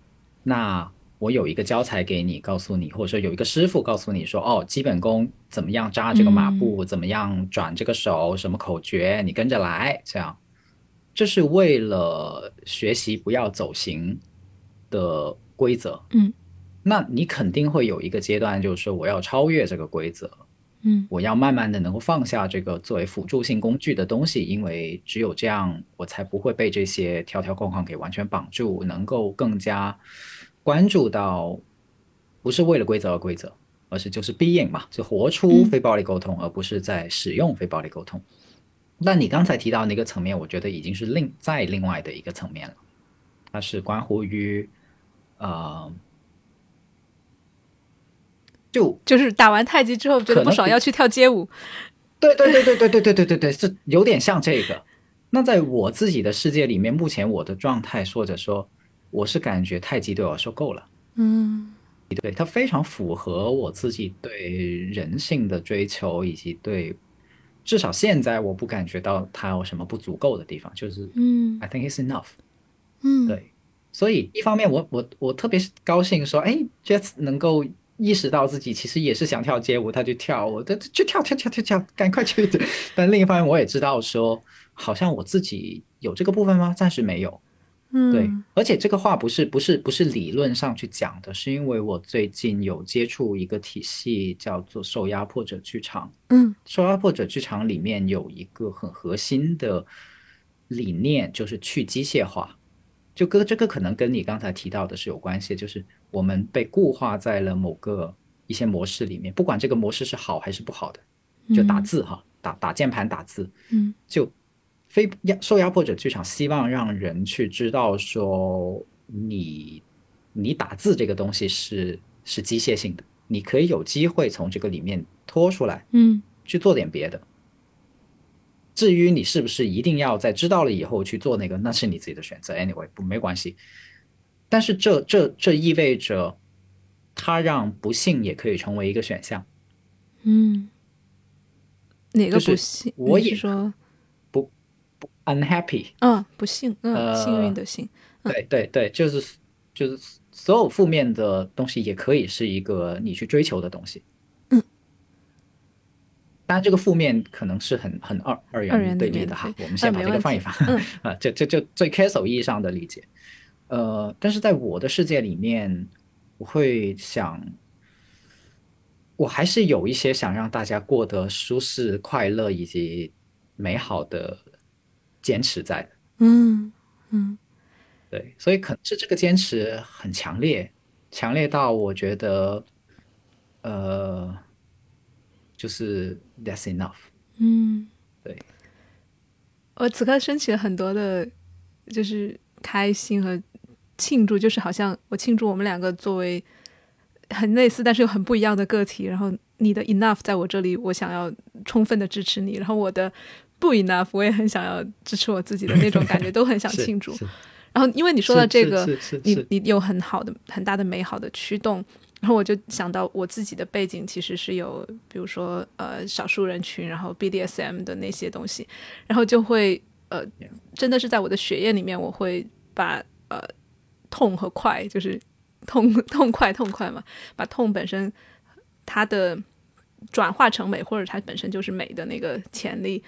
那我有一个教材给你，告诉你，或者说有一个师傅告诉你说，哦，基本功怎么样扎这个马步，怎么样转这个手，什么口诀，你跟着来，这样，这是为了学习不要走形的规则。嗯，那你肯定会有一个阶段，就是说我要超越这个规则，嗯。我要慢慢的能够放下这个作为辅助性工具的东西，因为只有这样，我才不会被这些条条框框给完全绑住，能够更加关注到不是为了规则而规则，而是就是 being 嘛，就活出嗯。非暴力沟通，而不是在使用非暴力沟通。那你刚才提到那个层面，我觉得已经是另在另外的一个层面了，它是关乎于呃，就就是打完太极之后觉得不爽要去跳街舞。对对对对对对对对对对，是有点像这个。那在我自己的世界里面，目前我的状态，或者说，我是感觉太极对我来说够了，嗯对它非常符合我自己对人性的追求，以及对至少现在我不感觉到它有什么不足够的地方，就是嗯 I think it's enough。嗯，对，所以一方面我我我特别高兴说，哎，Jets 能够意识到自己其实也是想跳街舞，他就跳，我的就跳跳跳跳跳，赶快去。但另一方面我也知道说，好像我自己有这个部分吗？暂时没有。嗯对，而且这个话不是不是不是理论上去讲的，是因为我最近有接触一个体系叫做受压迫者剧场。嗯受压迫者剧场里面有一个很核心的理念，就是去机械化。就跟这个可能跟你刚才提到的是有关系，就是我们被固化在了某个一些模式里面，不管这个模式是好还是不好的，就打字哈，打打键盘打字，嗯就非压受压迫者剧场希望让人去知道说你你打字这个东西是是机械性的，你可以有机会从这个里面脱出来，嗯去做点别的。至于你是不是一定要在知道了以后去做那个，那是你自己的选择。Anyway，不没关系。但是这这这意味着，它让不幸也可以成为一个选项。嗯，哪个就是不幸？我也说不不，Unhappy，嗯，不幸，嗯，呃幸运的幸，对对对，就是就是所有负面的东西也可以是一个你去追求的东西。嗯，当然这个负面可能是很很二二二元元对立的哈我们先把这个放一放。嗯 啊，这这就最 casual 意义上的理解。呃，但是在我的世界里面，我会想，我还是有一些想让大家过得舒适、快乐以及美好的坚持在的。嗯嗯对，所以可能是这个坚持很强烈，强烈到我觉得，呃，就是 that's enough。嗯，对，我此刻升起了很多的，就是开心和庆祝，就是好像我庆祝我们两个作为很类似但是又很不一样的个体，然后你的 enough 在我这里，我想要充分的支持你，然后我的不 enough 我也很想要支持我自己的那种感觉，都很想庆祝。然后因为你说到这个，你你有很好的、很大的美好的驱动，然后我就想到我自己的背景其实是有，比如说呃少数人群，然后 BDSM 的那些东西，然后就会呃真的是在我的血液里面，我会把呃痛和快，就是痛痛快痛快嘛，把痛本身它的转化成美，或者它本身就是美的那个潜力，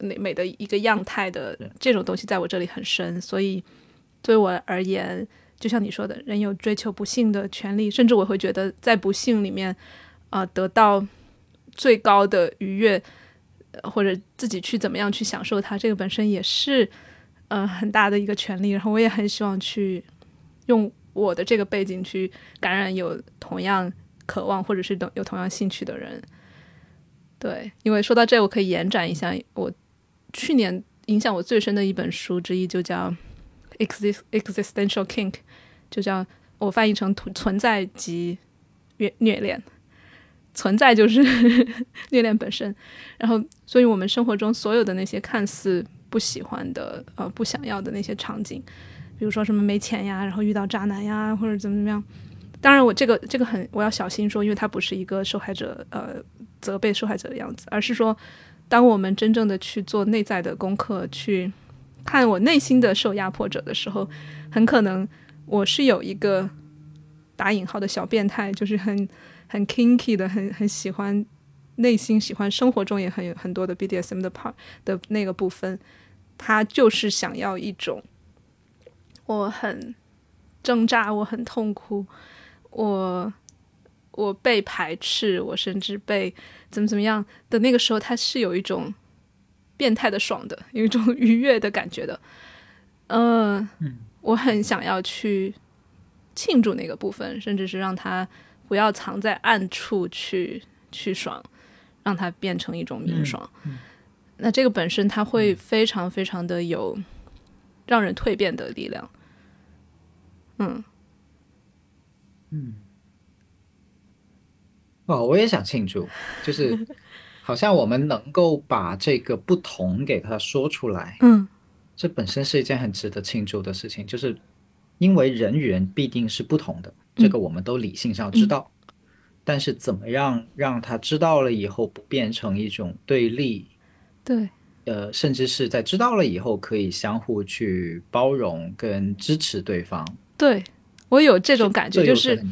那美的一个样态的这种东西，在我这里很深，所以对我而言，就像你说的，人有追求不幸的权利，甚至我会觉得在不幸里面，呃，得到最高的愉悦，或者自己去怎么样去享受它，这个本身也是呃很大的一个权利。然后我也很希望去用我的这个背景去感染有同样渴望或者是有同样兴趣的人。对，因为说到这，我可以延展一下，我去年影响我最深的一本书之一就叫《Exist Existential Kink》，就叫我翻译成“存在及虐虐恋”。存在就是 虐恋本身，然后，所以我们生活中所有的那些看似不喜欢的、呃不想要的那些场景，比如说什么没钱呀，然后遇到渣男呀，或者怎么怎么样。当然，我这个这个很我要小心说，因为它不是一个受害者呃责备受害者的样子，而是说，当我们真正的去做内在的功课，去看我内心的受压迫者的时候，很可能我是有一个打引号的小变态，就是很很 kinky 的，很很喜欢内心喜欢生活中也很有很多的 BDSM 的 part 的那个部分，他就是想要一种我很挣扎，我很痛苦，我我被排斥，我甚至被怎么怎么样的那个时候，他是有一种变态的爽的，有一种愉悦的感觉的。呃，我很想要去庆祝那个部分，甚至是让它不要藏在暗处去去爽，让它变成一种明爽。那这个本身它会非常非常的有让人蜕变的力量。嗯。哦，我也想庆祝，就是 好像我们能够把这个不同给它说出来，嗯这本身是一件很值得庆祝的事情，就是因为人与人必定是不同的，这个我们都理性上知道，但是怎么样让他知道了以后不变成一种对立，对，呃，甚至是在知道了以后可以相互去包容跟支持对方，对我有这种感觉，就是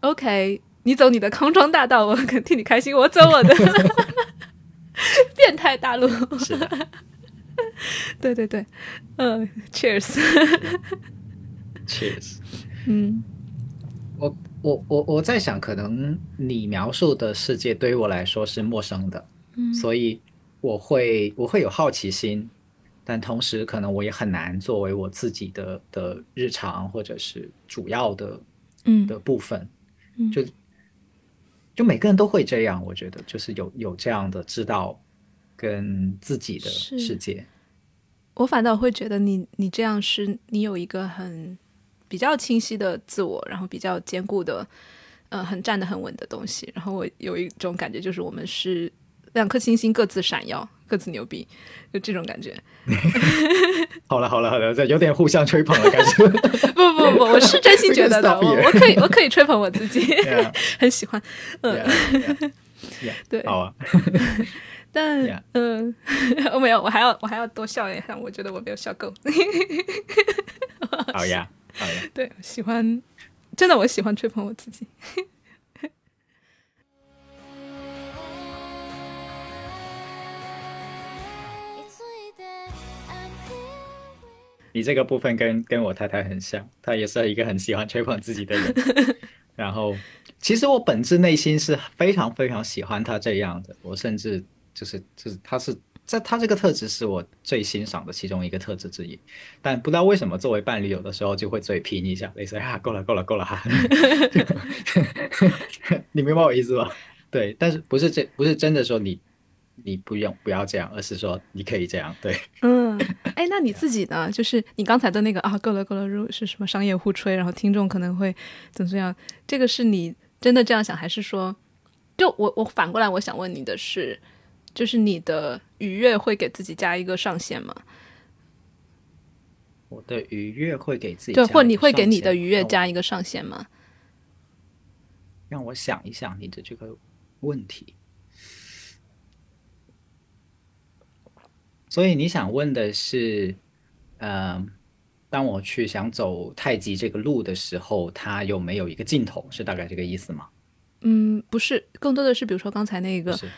OK，你走你的康庄大道，我肯替你开心；我走我的。变态大路。是的，对 对对，嗯、c h e e r s Cheers。嗯。我我我我在想，可能你描述的世界对于我来说是陌生的，嗯。所以我会我会有好奇心，但同时可能我也很难作为我自己的的日常或者是主要的嗯。的部分，嗯。就就每个人都会这样，我觉得就是有有这样的知道跟自己的世界，我反倒会觉得你你这样是你有一个很比较清晰的自我，然后比较坚固的呃很站得很稳的东西。然后我有一种感觉，就是我们是两颗星星各自闪耀，各自牛逼，就这种感觉。好了好了好了，这有点互相吹捧的感觉。不不不，我是真心觉得的 我我可以我可以吹捧我自己很喜欢。嗯 Yeah, yeah, yeah. 对，好啊，但 Yeah 嗯，我没有，我还要我还要多笑一下，我觉得我没有笑够。好呀，好呀。对，喜欢，真的我喜欢吹捧我自己。いついて I'm here 你这个部分跟跟我太太很像，她也是一个很喜欢吹捧自己的人。然后，其实我本质内心是非常非常喜欢她这样的，我甚至 就是就是他是在他这个特质是我最欣赏的其中一个特质之一。但不知道为什么作为伴侣，有的时候就会嘴贫一下，类似啊够了够了够了哈，你明白我意思吗？对，但是不是这不是真的说你你不用不要这样，而是说你可以这样，对。嗯，哎，那你自己呢？就是你刚才的那个啊，够了够了，如果是什么商业互吹，然后听众可能会怎么怎么样？这个是你真的这样想，还是说，就我我反过来，我想问你的是，就是你的愉悦会给自己加一个上限吗？我的愉悦会给自己对，或你会给你的愉悦加一个上限吗？让我想一想你的这个问题。所以你想问的是，呃，当我去想走太极这个路的时候，它有没有一个尽头？是大概这个意思吗？嗯，不是，更多的是比如说刚才那个，是，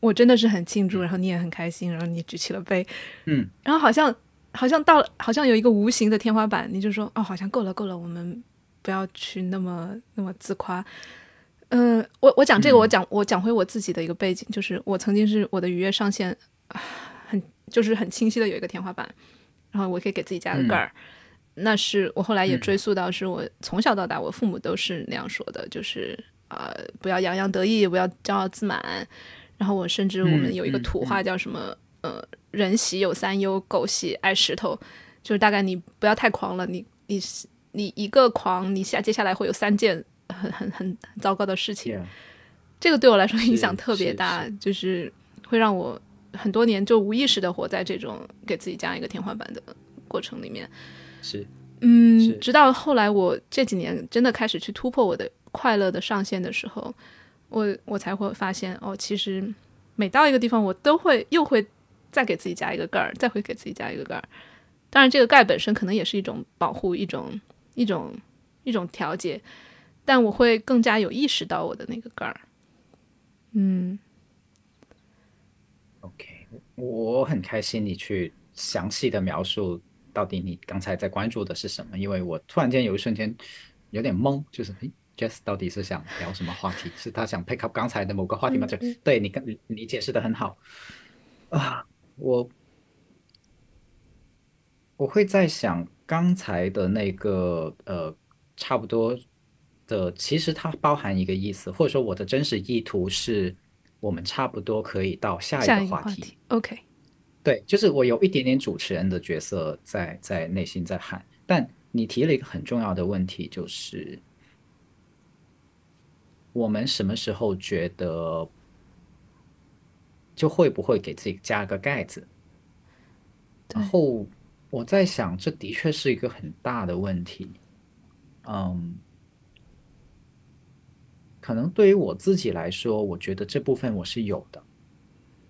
我真的是很庆祝，然后你也很开心，然后你举起了杯，嗯，然后好像好像到了，好像有一个无形的天花板，你就说哦，好像够了够了，我们不要去那么那么自夸。嗯、我我讲这个，嗯我讲我讲回我自己的一个背景，就是我曾经是我的愉悦上限啊很就是很清晰的有一个天花板，然后我可以给自己加个盖儿。那是我后来也嗯追溯到，是我从小到大，我父母都是那样说的，就是呃，不要洋洋得意，不要骄傲自满。然后我甚至我们嗯有一个嗯土话叫什么、呃，人喜有三忧，狗喜爱石头，就是大概你不要太狂了，你你你一个狂，你下接下来会有三件很很很很糟糕的事情。Yeah 这个对我来说影响特别大，就是会让我很多年就无意识的活在这种给自己加一个天花板的过程里面。是，嗯，直到后来我这几年真的开始去突破我的快乐的上限的时候，我我才会发现哦，其实每到一个地方，我都会又会再给自己加一个盖儿，再会给自己加一个盖儿。当然，这个盖本身可能也是一种保护，一种一种一种调节，但我会更加有意识到我的那个盖儿。嗯 OK，我很开心你去详细的描述到底你刚才在关注的是什么，因为我突然间有一瞬间有点懵，就是诶 Jess 到底是想聊什么话题？是他想 pick up 刚才的某个话题吗？就对你跟你你解释的很好啊，我我会在想刚才的那个呃差不多的，其实它包含一个意思，或者说我的真实意图是。我们差不多可以到下下一个话题。一个话题，OK，对，就是我有一点点主持人的角色在在内心在喊，但你提了一个很重要的问题，就是我们什么时候觉得就会不会给自己加个盖子？然后我在想，这的确是一个很大的问题。嗯，可能对于我自己来说，我觉得这部分我是有的，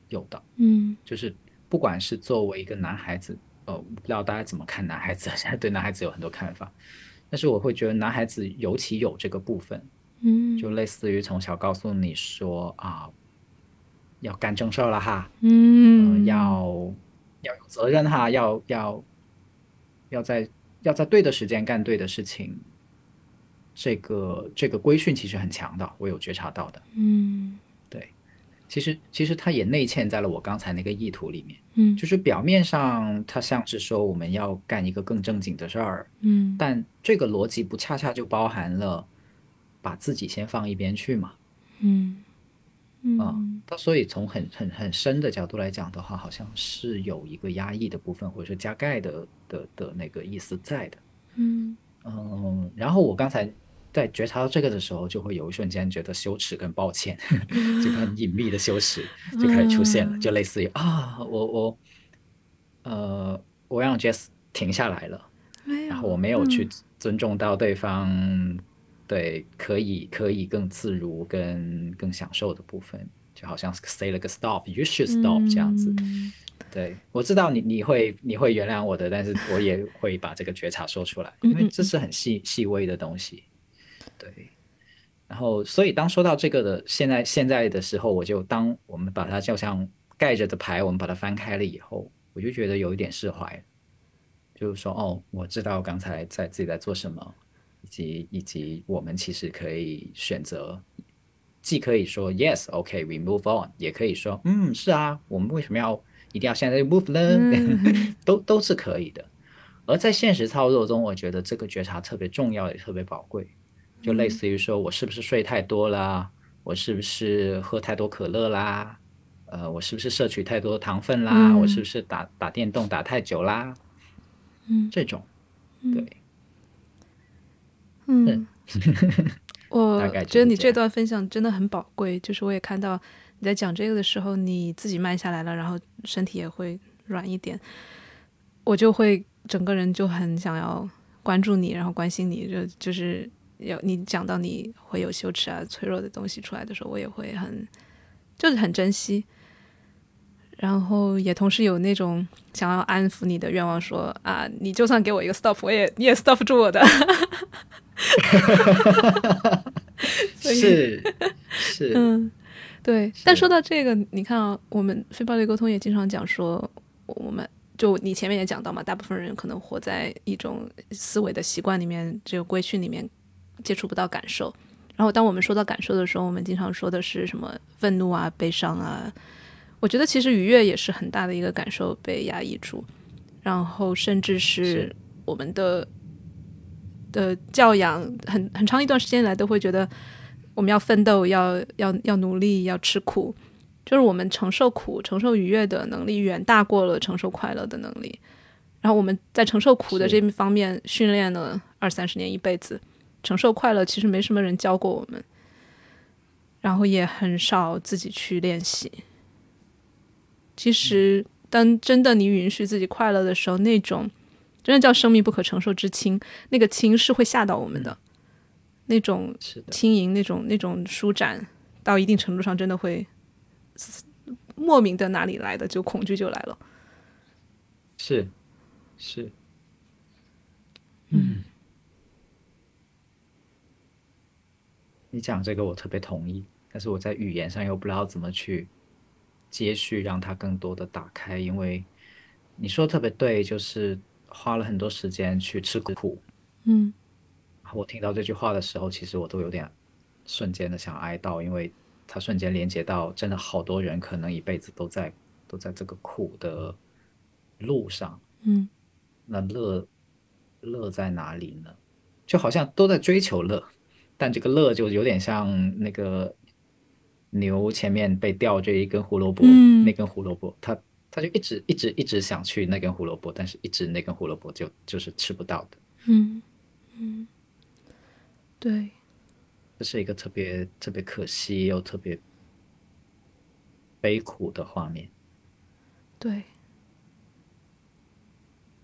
有的。嗯就是不管是作为一个男孩子，呃，不知道大家怎么看男孩子，现在对男孩子有很多看法，但是我会觉得男孩子尤其有这个部分，嗯，就类似于从小告诉你说啊，要干正事儿了哈，嗯。呃，要要有责任哈，要要要在要在对的时间干对的事情，这个这个规训其实很强的，我有觉察到的。嗯。对。其实其实它也内嵌在了我刚才那个意图里面。嗯。就是表面上它像是说我们要干一个更正经的事儿，嗯。但这个逻辑不恰恰就包含了把自己先放一边去嘛？嗯啊嗯它所以从很很很深的角度来讲的话，好像是有一个压抑的部分，或者说加盖的的的那个意思在的。嗯嗯，然后我刚才在觉察到这个的时候，就会有一瞬间觉得羞耻跟抱歉，这个很隐秘的羞耻就开始出现了，嗯就类似于啊，我我呃，我让 Jess 停下来了，然后我没有去嗯尊重到对方，对，可以可以更自如跟更享受的部分，就好像 say 了个 stop，you should stop 这样子。嗯对，我知道你你会你会原谅我的，但是我也会把这个觉察说出来，因为这是很细细微的东西。对，然后所以当说到这个的现在现在的时候，我就当我们把它就像盖着的牌，我们把它翻开了以后，我就觉得有一点释怀，就是说哦，我知道刚才在自己在做什么，以及以及我们其实可以选择。既可以说 yes，OK，we、move on，也可以说嗯，是啊，我们为什么要一定要现在就 move 呢？嗯 都都是可以的。而在现实操作中，我觉得这个觉察特别重要，也特别宝贵。就类似于说我是不是睡太多啦，我是不是喝太多可乐啦，呃，我是不是摄取太多糖分啦，嗯我是不是打打电动打太久啦，嗯这种，对，嗯，我觉得你这段分享真的很宝贵，就是我也看到你在讲这个的时候，你自己慢下来了，然后身体也会软一点，我就会整个人就很想要关注你，然后关心你，就就是有你讲到你会有羞耻啊、脆弱的东西出来的时候，我也会很就是很珍惜。然后也同时有那种想要安抚你的愿望说，啊，你就算给我一个 stop，我也你也 stop 不住我的。所以是是，嗯，对。但说到这个，你看啊，我们非暴力沟通也经常讲说，我们就你前面也讲到嘛，大部分人可能活在一种思维的习惯里面，这个规训里面接触不到感受。然后当我们说到感受的时候，我们经常说的是什么愤怒啊、悲伤啊。我觉得其实愉悦也是很大的一个感受被压抑住，然后甚至是是我们的的教养很很长一段时间以来都会觉得我们要奋斗，要要要努力，要吃苦，就是我们承受苦、承受愉悦的能力远大过了承受快乐的能力。然后我们在承受苦的这方面训练了二三十年、一辈子，承受快乐其实没什么人教过我们，然后也很少自己去练习。其实，当真的你允许自己快乐的时候，那种真的叫生命不可承受之轻，那个轻是会吓到我们的，那种，轻盈，那种那种舒展，到一定程度上真的会莫名的哪里来的就恐惧就来了。是是，嗯你讲这个我特别同意，但是我在语言上又不知道怎么去接续，让它更多的打开。因为你说的特别对，就是花了很多时间去吃苦。嗯我听到这句话的时候，其实我都有点瞬间的想哀悼，因为它瞬间连接到真的好多人可能一辈子都在都在这个苦的路上。嗯那乐乐在哪里呢？就好像都在追求乐，但这个乐就有点像那个牛前面被吊着一根胡萝卜，嗯那根胡萝卜，它它就一直一直一直想去那根胡萝卜，但是一直那根胡萝卜就就是吃不到的。嗯嗯，对，这是一个特别特别可惜又特别悲苦的画面。对。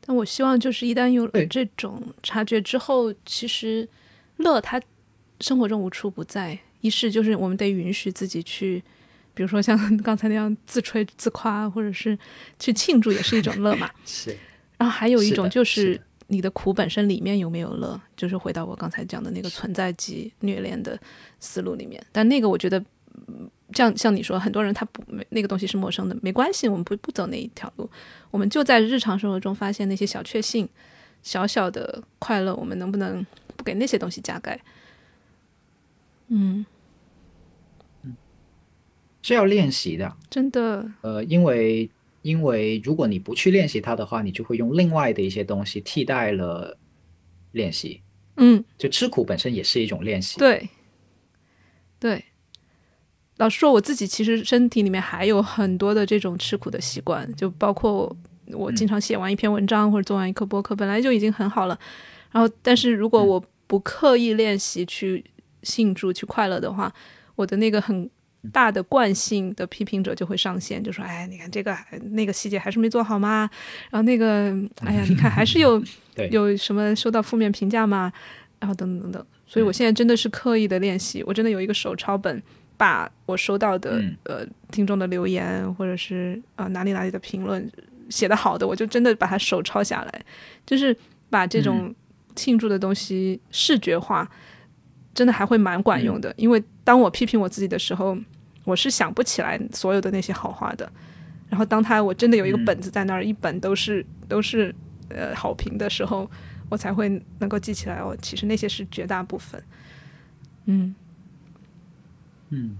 但我希望就是一旦有了这种察觉之后，其实乐它生活中无处不在。一是就是我们得允许自己去，比如说像 刚才那样自吹自夸，或者是去庆祝，也是一种乐嘛。是，然后还有一种就是你的苦本身里面有没有乐，就是回到我刚才讲的那个存在即虐恋的思路里面。但那个我觉得，嗯像像你说，很多人他不没那个东西是陌生的，没关系，我们不不走那一条路，我们就在日常生活中发现那些小确幸、小小的快乐，我们能不能不给那些东西加盖？嗯，是要练习的。真的，呃，因为因为如果你不去练习它的话，你就会用另外的一些东西替代了练习。嗯，就吃苦本身也是一种练习。对，对。老实说，我自己其实身体里面还有很多的这种吃苦的习惯，就包括我我经常写完一篇文章或者做完一课播客，本来就已经很好了。然后，但是如果我不不刻意练习去庆祝、去快乐的话，我的那个很大的惯性的批评者就会上线，就说：“哎，你看这个那个细节还是没做好吗？然后那个，哎呀，你看还是有 有什么收到负面评价吗？然后等等等等。所以我现在真的是刻意的练习，我真的有一个手抄本，把我收到的、嗯呃听众的留言或者是啊、呃哪里哪里的评论写的好的，我就真的把它手抄下来，就是把这种庆祝的东西视觉化，真的还会蛮管用的。因为当我批评我自己的时候，我是想不起来所有的那些好话的。然后当他我真的有一个本子在那儿，一本都是都是呃好评的时候，我才会能够记起来哦，其实那些是绝大部分。嗯，嗯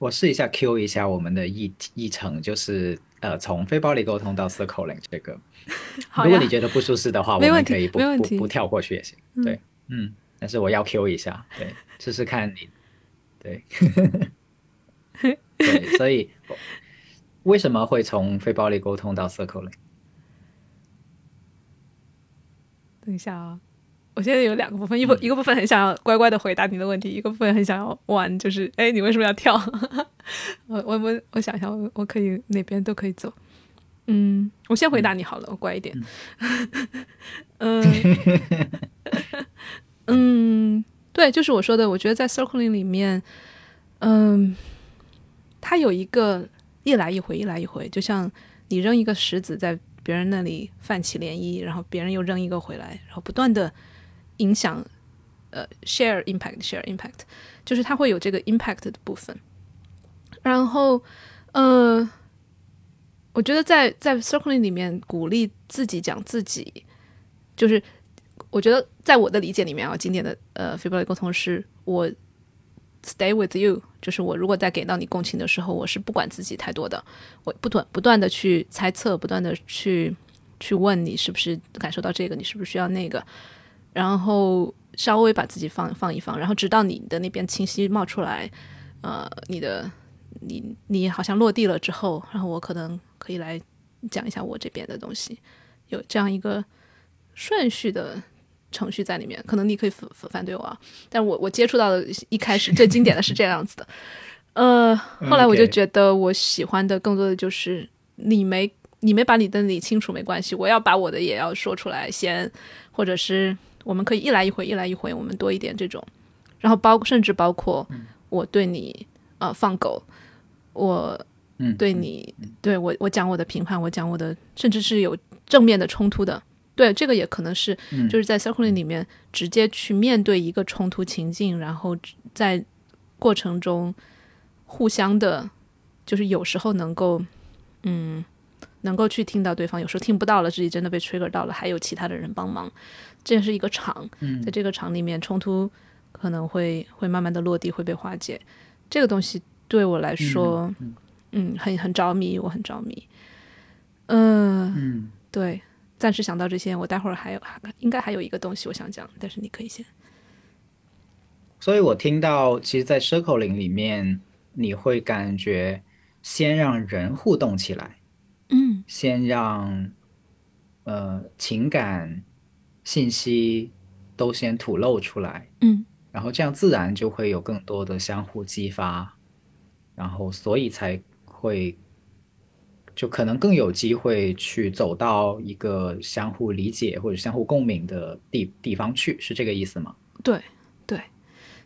我试一下 Q 一下我们的议议程，就是呃从非暴力沟通到 circling 这个。如果你，觉得不舒适的话，我们可以不不不跳过去也行。嗯对，嗯，但是我要 Q 一下，对，试试看你，对，对，所以为什么会从非暴力沟通到 circling？等一下啊、我现在有两个部分，一部、一个部分很想要乖乖的回答你的问题，一个部分很想要玩，就是哎，你为什么要跳？我我我我想一下，我我可以哪边都可以走。嗯，我先回答你好了，我乖一点。嗯 嗯，对，就是我说的，我觉得在 circling 里面，嗯，它有一个一来一回，一来一回，就像你扔一个石子在别人那里泛起涟漪，然后别人又扔一个回来，然后不断的影响，呃，share impact share impact，就是它会有这个 impact 的部分。然后，呃，我觉得在在 circling 里面鼓励自己讲自己，就是我觉得在我的理解里面啊，经典的呃非暴力沟通是我 stay with you，就是我如果在给到你共情的时候，我是不管自己太多的，我不断不断的去猜测，不断的去去问你是不是感受到这个，你是不是需要那个，然后稍微把自己放放一放，然后直到你的那边清晰冒出来，呃，你的你你好像落地了之后，然后我可能可以来讲一下我这边的东西，有这样一个顺序的程序在里面，可能你可以反反对我啊，但我 我接触到的一开始最经典的是这样子的，呃，后来我就觉得我喜欢的更多的就是你没你没把你的理清楚没关系，我要把我的也要说出来先，或者是我们可以一来一回一来一回，我们多一点这种，然后包甚至包括我对你呃放狗，我嗯，对你，对我我讲我的评判，我讲我的，甚至是有正面的冲突的。对，这个也可能是嗯。就是在 circling 里面直接去面对一个冲突情境，然后在过程中互相的，就是有时候能够，嗯，能够去听到对方，有时候听不到了，自己真的被 trigger 到了，还有其他的人帮忙，这是一个场，嗯在这个场里面，冲突可能会会慢慢的落地，会被化解。这个东西对我来说，嗯，很很着迷，我很着迷。嗯、嗯，对，暂时想到这些，我待会儿还有还应该还有一个东西我想讲，但是你可以先。所以我听到，其实，在 circling 里面，你会感觉先让人互动起来，嗯先让呃情感信息都先吐露出来，嗯然后这样自然就会有更多的相互激发，然后所以才会就可能更有机会去走到一个相互理解或者相互共鸣的地地方去，是这个意思吗？对对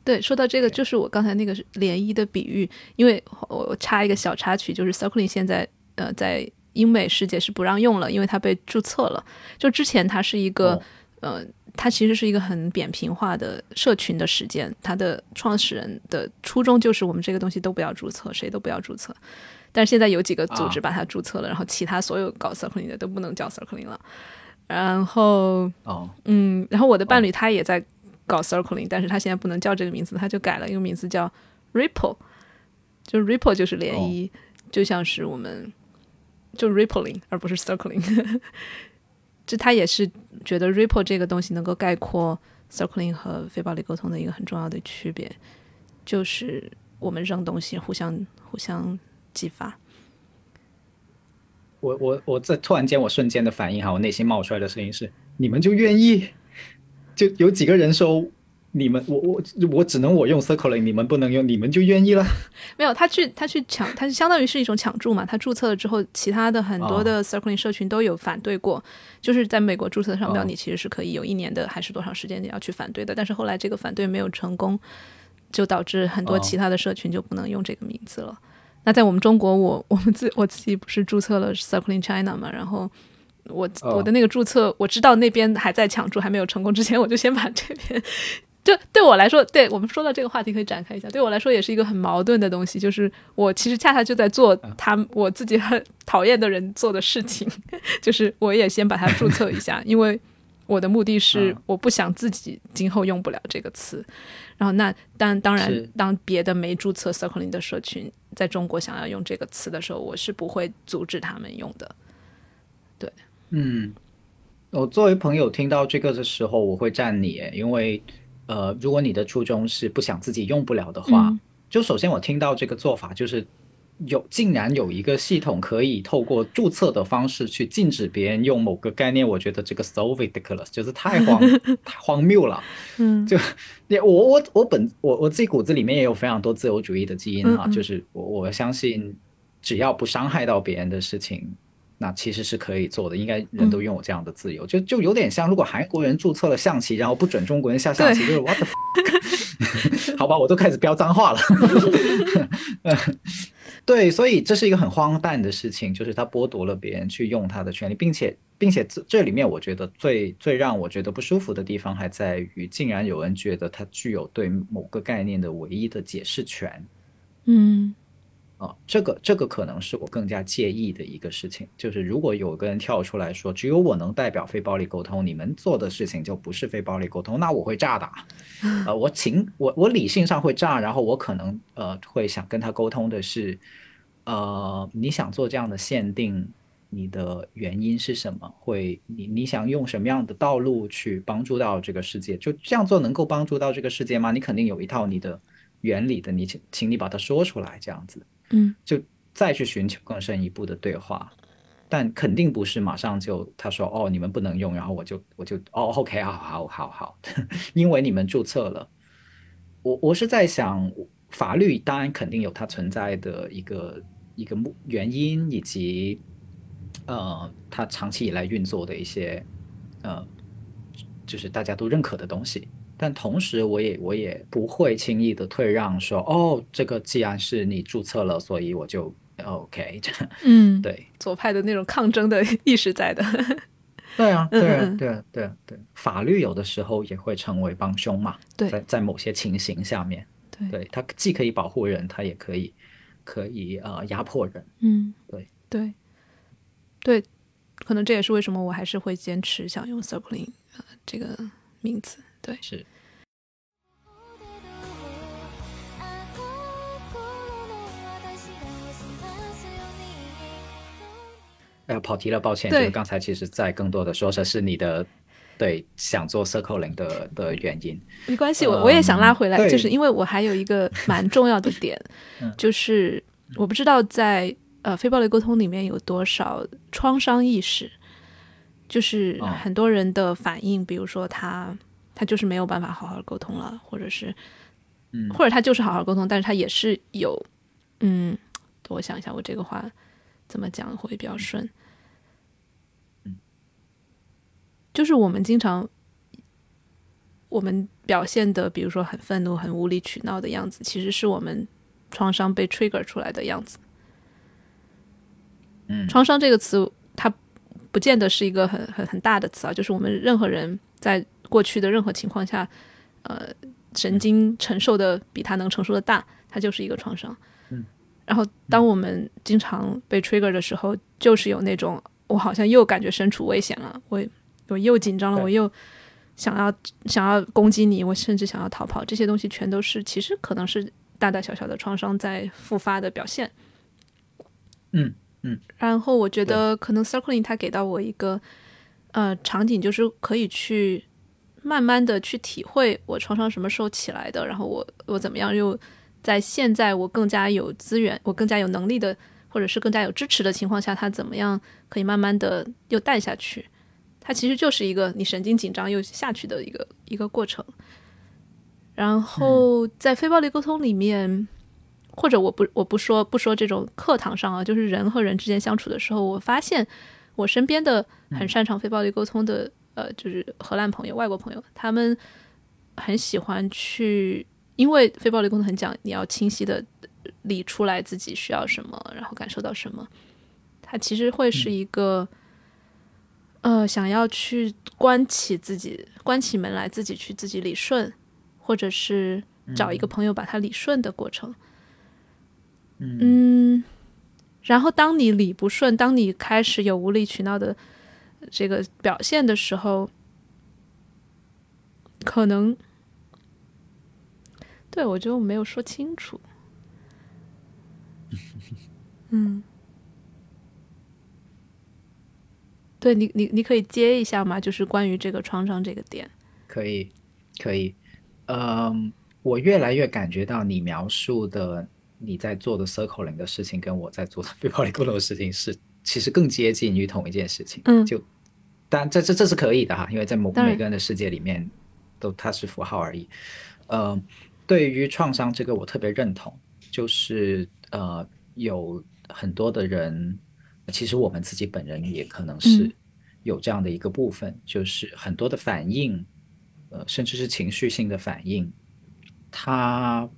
对，说到这个，就是我刚才那个涟漪的比喻，因为我我插一个小插曲，就是 circling 现在呃在英美世界是不让用了，因为它被注册了。就之前它是一个、哦呃，它其实是一个很扁平化的社群的实践，它的创始人的初衷就是我们这个东西都不要注册，谁都不要注册。但是现在有几个组织啊把它注册了，然后其他所有搞 circling 的都不能叫 circling 了。然后哦，嗯，然后我的伴侣他也在搞 circling，、但是他现在不能叫这个名字，他就改了一个名字叫 ripple，就 ripple 就是涟漪，就像是我们就 rippling 而不是 circling，这他也是觉得 ripple 这个东西能够概括 circling 和非暴力沟通的一个很重要的区别，就是我们扔东西互相互相激发。我我我在突然间我瞬间的反应哈，我内心冒出来的声音是：你们就愿意？就有几个人说你们我我我只能我用 circling，你们不能用，你们就愿意了？没有，他去他去抢，他相当于是一种抢注嘛。他注册了之后，其他的很多的 circling 社群都有反对过，就是在美国注册商标，哦你其实是可以有一年的还是多长时间你要去反对的。但是后来这个反对没有成功，就导致很多哦其他的社群就不能用这个名字了。那在我们中国，我我们自我自己不是注册了 circling China 嘛，然后。我哦我的那个注册，我知道那边还在抢注，还没有成功之前，我就先把这边就对我来说，对我们说到这个话题可以展开一下。对我来说也是一个很矛盾的东西，就是我其实恰恰就在做他我自己很 讨厌的人做的事情，就是我也先把它注册一下，因为我的目的是嗯我不想自己今后用不了这个词。然后那当当然，当别的没注册 circling 的社群在中国想要用这个词的时候，我是不会阻止他们用的。对嗯，我作为朋友听到这个的时候，我会赞你耶，因为呃，如果你的初衷是不想自己用不了的话，嗯。就首先我听到这个做法就是有竟然有一个系统可以透过注册的方式去禁止别人用某个概念，我觉得这个 so ridiculous，就是太荒 太荒谬了。嗯。就也我我我本我我自己骨子里面也有非常多自由主义的基因啊，嗯嗯。就是我我相信只要不伤害到别人的事情，那其实是可以做的，应该人都拥有这样的自由，就就有点像如果韩国人注册了象棋，然后不准中国人下象棋，就是 what 好吧，我都开始飙脏话了。对，所以这是一个很荒诞的事情，就是他剥夺了别人去用他的权利，并且，并且这这里面我觉得最最让我觉得不舒服的地方还在于，竟然有人觉得他具有对某个概念的唯一的解释权。嗯啊，这个这个可能是我更加介意的一个事情，就是如果有个人跳出来说，只有我能代表非暴力沟通，你们做的事情就不是非暴力沟通，那我会炸的。呃，我情我我理性上会炸，然后我可能呃会想跟他沟通的是，呃，你想做这样的限定，你的原因是什么？会你你想用什么样的道路去帮助到这个世界？就这样做能够帮助到这个世界吗？你肯定有一套你的原理的，你请请你把它说出来，这样子嗯就再去寻求更深一步的对话。但肯定不是马上就他说哦你们不能用，然后我就我就哦 OK 好好好好，因为你们注册了。我我是在想，法律当然肯定有它存在的一个一个目原因，以及呃它长期以来运作的一些呃就是大家都认可的东西。但同时，我也我也不会轻易的退让说，哦，这个既然是你注册了，所以我就 OK 这样。嗯，对，左派的那种抗争的意识在的。对啊，嗯对啊对啊，对啊，对，法律有的时候也会成为帮凶嘛，对。在在某些情形下面，对。对，它既可以保护人，它也可以可以呃压迫人，嗯，对。对对，可能这也是为什么我还是会坚持想用 circling 呃这个名字。对，是哎呀，跑题了，抱歉，对。就是刚才其实在更多的说的是你的对想做 circling 的的原因，没关系，我我也想拉回来，对就是因为我还有一个 蛮重要的点嗯，就是我不知道在呃非暴力沟通里面有多少创伤意识，就是哦很多人的反应，比如说他他就是没有办法好好沟通了，或者是嗯。或者他就是好好沟通，但是他也是有嗯，我想一下，我这个话怎么讲会比较顺。嗯就是我们经常，我们表现的，比如说很愤怒、很无理取闹的样子，其实是我们创伤被 trigger 出来的样子。嗯创伤这个词，它不见得是一个很很很大的词啊，就是我们任何人在过去的任何情况下，呃，神经承受的比他能承受的大，它就是一个创伤。嗯。然后，当我们经常被 trigger 的时候，就是有那种我好像又感觉身处危险了，我我又紧张了，我又想要想要攻击你，我甚至想要逃跑，这些东西全都是其实可能是大大小小的创伤在复发的表现。嗯然后我觉得可能 circling 它给到我一个呃场景，就是可以去慢慢的去体会我创伤什么时候起来的，然后我我怎么样又在现在我更加有资源，我更加有能力的，或者是更加有支持的情况下，他怎么样可以慢慢的又淡下去？它其实就是一个你神经紧张又下去的一个一个过程。然后在非暴力沟通里面，或者我不我不说不说这种课堂上啊，就是人和人之间相处的时候，我发现我身边的很擅长非暴力沟通的，呃，就是荷兰朋友、外国朋友，他们很喜欢去，因为非暴力沟通很讲你要清晰的理出来自己需要什么，然后感受到什么，它其实会是一个。呃，想要去关起自己，关起门来自己去自己理顺，或者是找一个朋友把它理顺的过程。嗯，然后当你理不顺，当你开始有无理取闹的这个表现的时候，可能，对我觉得我没有说清楚。嗯。对你，你你可以接一下吗？就是关于这个创伤这个点。可以，可以。嗯，我越来越感觉到你描述的你在做的 circling 的事情，跟我在做的 非暴力沟通的事情是其实更接近于同一件事情。嗯，就，但这这这是可以的哈，因为在某每个人的世界里面，都它是符号而已。呃，对于创伤这个，我特别认同，就是呃，有很多的人。其实我们自己本人也可能是有这样的一个部分，就是很多的反应，呃，甚至是情绪性的反应，它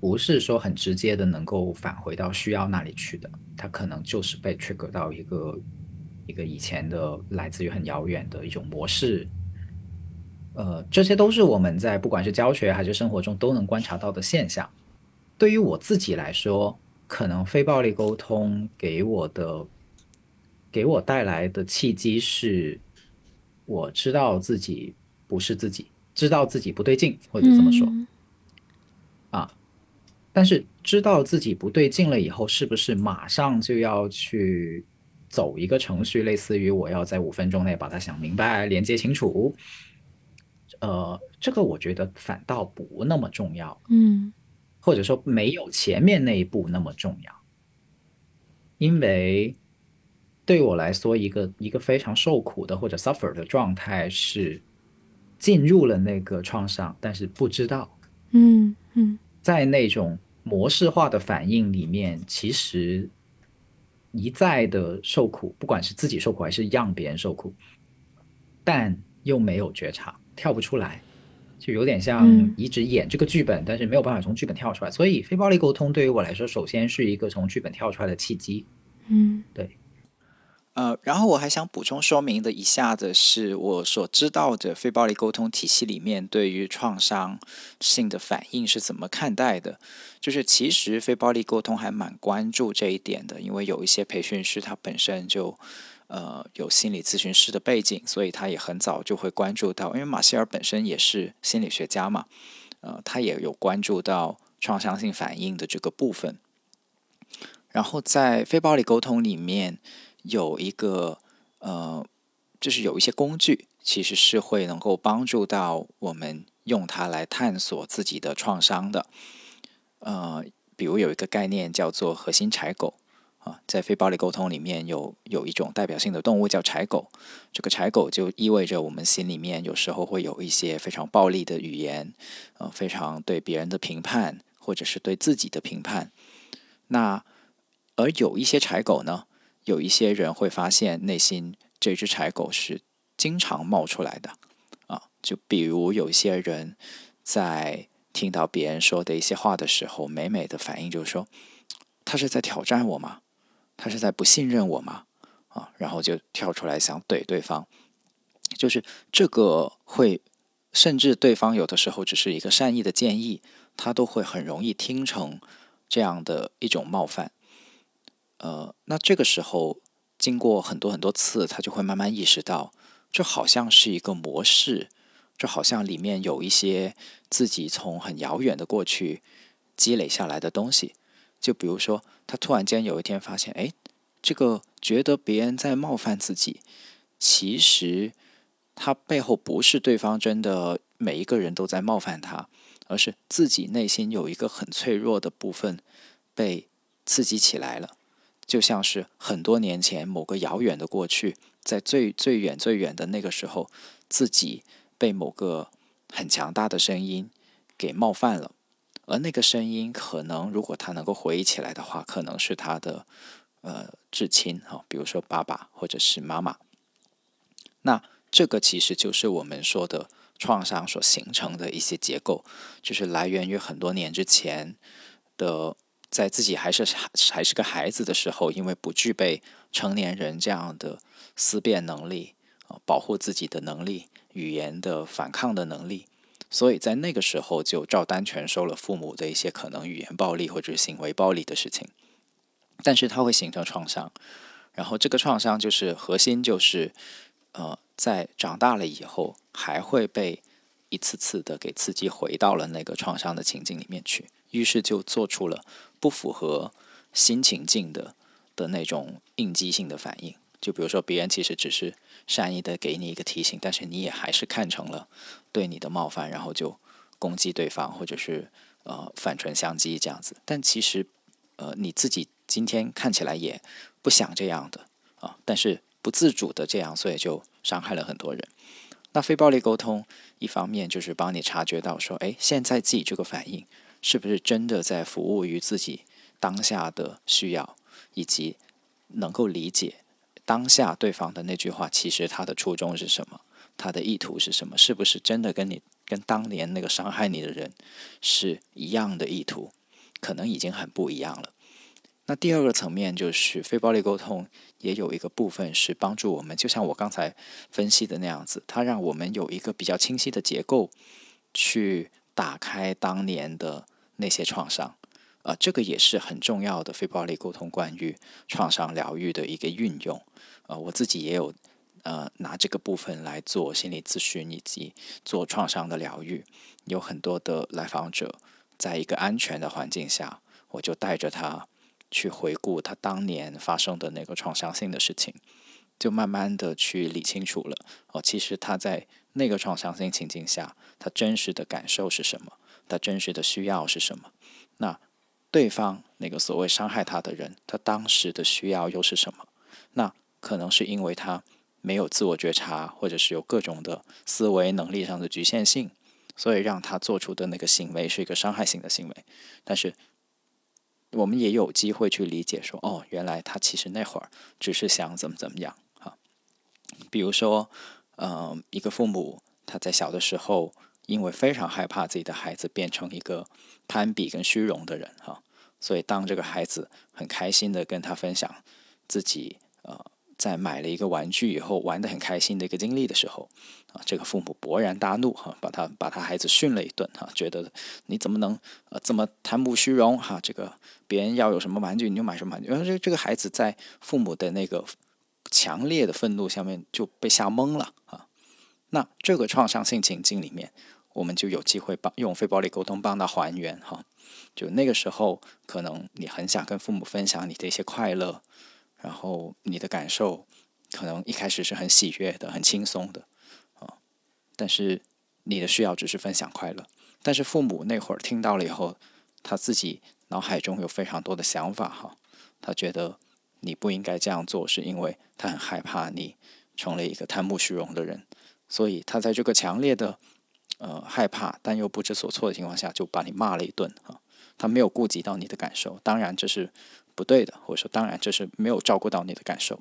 不是说很直接的能够返回到需要那里去的，它可能就是被 trigger 到一个一个以前的来自于很遥远的一种模式，呃，这些都是我们在不管是教学还是生活中都能观察到的现象。对于我自己来说，可能非暴力沟通给我的。给我带来的契机是，我知道自己不是自己，知道自己不对劲，或者这么说，啊，但是知道自己不对劲了以后，是不是马上就要去走一个程序，类似于我要在五分钟内把它想明白、连接清楚？呃，这个我觉得反倒不那么重要，嗯，或者说没有前面那一步那么重要，因为。对我来说，一个一个非常受苦的或者 suffer 的状态是进入了那个创伤，但是不知道。嗯嗯，在那种模式化的反应里面，其实一再的受苦，不管是自己受苦还是让别人受苦，但又没有觉察，跳不出来，就有点像一直演这个剧本，但是没有办法从剧本跳出来。所以，非暴力沟通对于我来说，首先是一个从剧本跳出来的契机。嗯，对。呃，然后我还想补充说明的一下的是，我所知道的非暴力沟通体系里面对于创伤性的反应是怎么看待的。就是其实非暴力沟通还蛮关注这一点的，因为有一些培训师他本身就呃有心理咨询师的背景，所以他也很早就会关注到，因为马歇尔本身也是心理学家嘛，呃，他也有关注到创伤性反应的这个部分。然后在非暴力沟通里面。有一个呃，就是有一些工具，其实是会能够帮助到我们用它来探索自己的创伤的。呃，比如有一个概念叫做核心柴狗在非暴力沟通里面有有一种代表性的动物叫柴狗。这个柴狗就意味着我们心里面有时候会有一些非常暴力的语言，呃，非常对别人的评判，或者是对自己的评判。那而有一些柴狗呢？有一些人会发现内心这只柴狗是经常冒出来的啊，就比如有一些人在听到别人说的一些话的时候，美美的反应就是说，他是在挑战我吗？他是在不信任我吗？啊，然后就跳出来想怼对方，就是这个会，甚至对方有的时候只是一个善意的建议，他都会很容易听成这样的一种冒犯。呃，那这个时候经过很多很多次，他就会慢慢意识到，这好像是一个模式，这好像里面有一些自己从很遥远的过去积累下来的东西。就比如说，他突然间有一天发现，哎，这个觉得别人在冒犯自己，其实他背后不是对方真的每一个人都在冒犯他，而是自己内心有一个很脆弱的部分被刺激起来了，就像是很多年前某个遥远的过去，在最最远最远的那个时候，自己被某个很强大的声音给冒犯了。而那个声音，可能如果他能够回忆起来的话，可能是他的呃至亲哈，比如说爸爸或者是妈妈。那这个其实就是我们说的创伤所形成的一些结构，就是来源于很多年之前的，在自己还是还是个孩子的时候，因为不具备成年人这样的思辨能力啊，保护自己的能力、语言的反抗的能力。所以在那个时候就照单全收了父母的一些可能语言暴力或者行为暴力的事情，但是它会形成创伤，然后这个创伤就是核心就是，呃，在长大了以后还会被一次次的给刺激回到了那个创伤的情境里面去，于是就做出了不符合新情境的的那种应激性的反应。就比如说，别人其实只是善意的给你一个提醒，但是你也还是看成了对你的冒犯，然后就攻击对方，或者是呃反唇相讥这样子。但其实，呃你自己今天看起来也不想这样的啊，但是不自主的这样，所以就伤害了很多人。那非暴力沟通一方面就是帮你察觉到说，哎，现在自己这个反应是不是真的在服务于自己当下的需要，以及能够理解。当下对方的那句话，其实他的初衷是什么？他的意图是什么？是不是真的跟你跟当年那个伤害你的人是一样的意图？可能已经很不一样了。那第二个层面就是非暴力沟通，也有一个部分是帮助我们，就像我刚才分析的那样子，它让我们有一个比较清晰的结构，去打开当年的那些创伤。啊，这个也是很重要的非暴力沟通关于创伤疗愈的一个运用。呃，我自己也有呃拿这个部分来做心理咨询以及做创伤的疗愈。有很多的来访者在一个安全的环境下，我就带着他去回顾他当年发生的那个创伤性的事情，就慢慢的去理清楚了。哦，其实他在那个创伤性情境下，他真实的感受是什么？他真实的需要是什么？那对方那个所谓伤害他的人，他当时的需要又是什么？那可能是因为他没有自我觉察，或者是有各种的思维能力上的局限性，所以让他做出的那个行为是一个伤害性的行为。但是我们也有机会去理解说，哦，原来他其实那会儿只是想怎么怎么样啊。比如说，嗯，一个父母他在小的时候。因为非常害怕自己的孩子变成一个攀比跟虚荣的人哈，所以当这个孩子很开心的跟他分享自己呃在买了一个玩具以后玩的很开心的一个经历的时候啊，这个父母勃然大怒哈，把他把他孩子训了一顿哈，觉得你怎么能呃这么贪慕虚荣哈？这个别人要有什么玩具你就买什么玩具，因为这这个孩子在父母的那个强烈的愤怒下面就被吓懵了啊。那这个创伤性情境里面。我们就有机会帮用非暴力沟通帮他还原哈，就那个时候可能你很想跟父母分享你的一些快乐，然后你的感受可能一开始是很喜悦的、很轻松的啊，但是你的需要只是分享快乐，但是父母那会儿听到了以后，他自己脑海中有非常多的想法哈，他觉得你不应该这样做，是因为他很害怕你成了一个贪慕虚荣的人，所以他在这个强烈的。呃，害怕但又不知所措的情况下，就把你骂了一顿啊！他没有顾及到你的感受，当然这是不对的，或者说当然这是没有照顾到你的感受。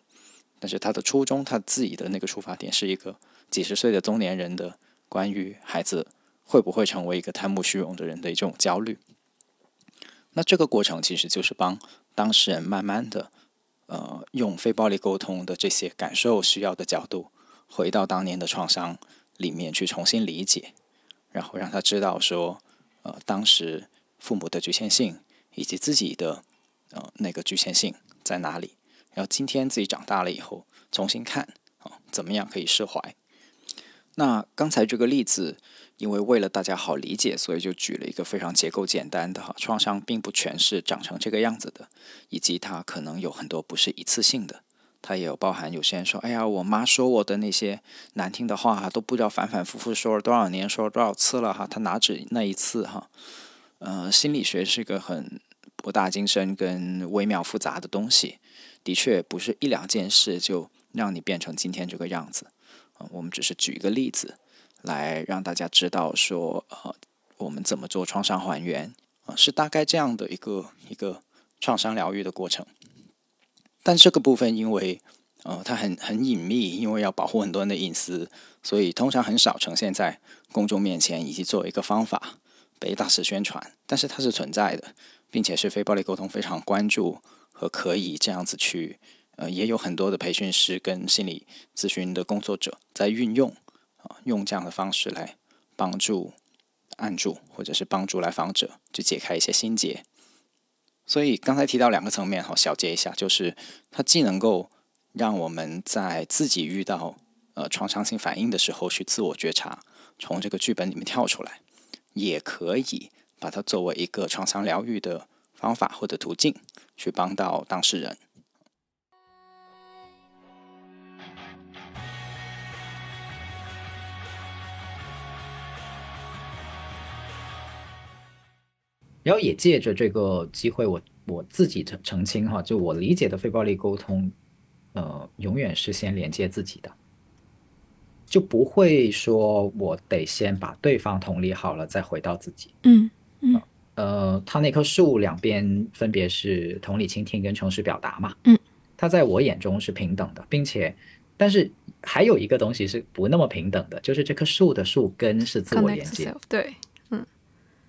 但是他的初衷，他自己的那个出发点，是一个几十岁的中年人的关于孩子会不会成为一个贪慕虚荣的人的一种焦虑。那这个过程其实就是帮当事人慢慢的，呃，用非暴力沟通的这些感受需要的角度，回到当年的创伤里面去重新理解。然后让他知道说，呃，当时父母的局限性以及自己的呃那个局限性在哪里。然后今天自己长大了以后重新看啊，怎么样可以释怀？那刚才这个例子，因为为了大家好理解，所以就举了一个非常结构简单的哈，创伤并不全是长成这个样子的，以及它可能有很多不是一次性的，它也有包含有些人说，哎呀，我妈说我的那些难听的话哈，都不知道反反复复说了多少年，说了多少次了哈，它哪止那一次哈？呃，心理学是一个很博大精深跟微妙复杂的东西，的确不是一两件事就让你变成今天这个样子。啊、我们只是举一个例子来让大家知道说，呃，我们怎么做创伤还原啊、是大概这样的一个一个创伤疗愈的过程。但这个部分因为呃它很很隐秘，因为要保护很多人的隐私，所以通常很少呈现在公众面前，以及作为一个方法被大肆宣传。但是它是存在的，并且是非暴力沟通非常关注和可以这样子去呃，也有很多的培训师跟心理咨询的工作者在运用啊、用这样的方式来帮助按住或者是帮助来访者去解开一些心结。所以刚才提到两个层面，好小结一下，就是它既能够让我们在自己遇到呃创伤性反应的时候去自我觉察，从这个剧本里面跳出来，也可以把它作为一个创伤疗愈的方法或者途径，去帮到当事人。然后也借着这个机会我，我自己澄澄清哈，就我理解的非暴力沟通，呃，永远是先连接自己的，就不会说我得先把对方同理好了，再回到自己。嗯呃，它那棵树两边分别是同理倾听跟诚实表达嘛。嗯，它在我眼中是平等的，并且，但是还有一个东西是不那么平等的，就是这棵树的树根是自我连接。对，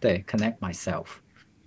对，connect myself，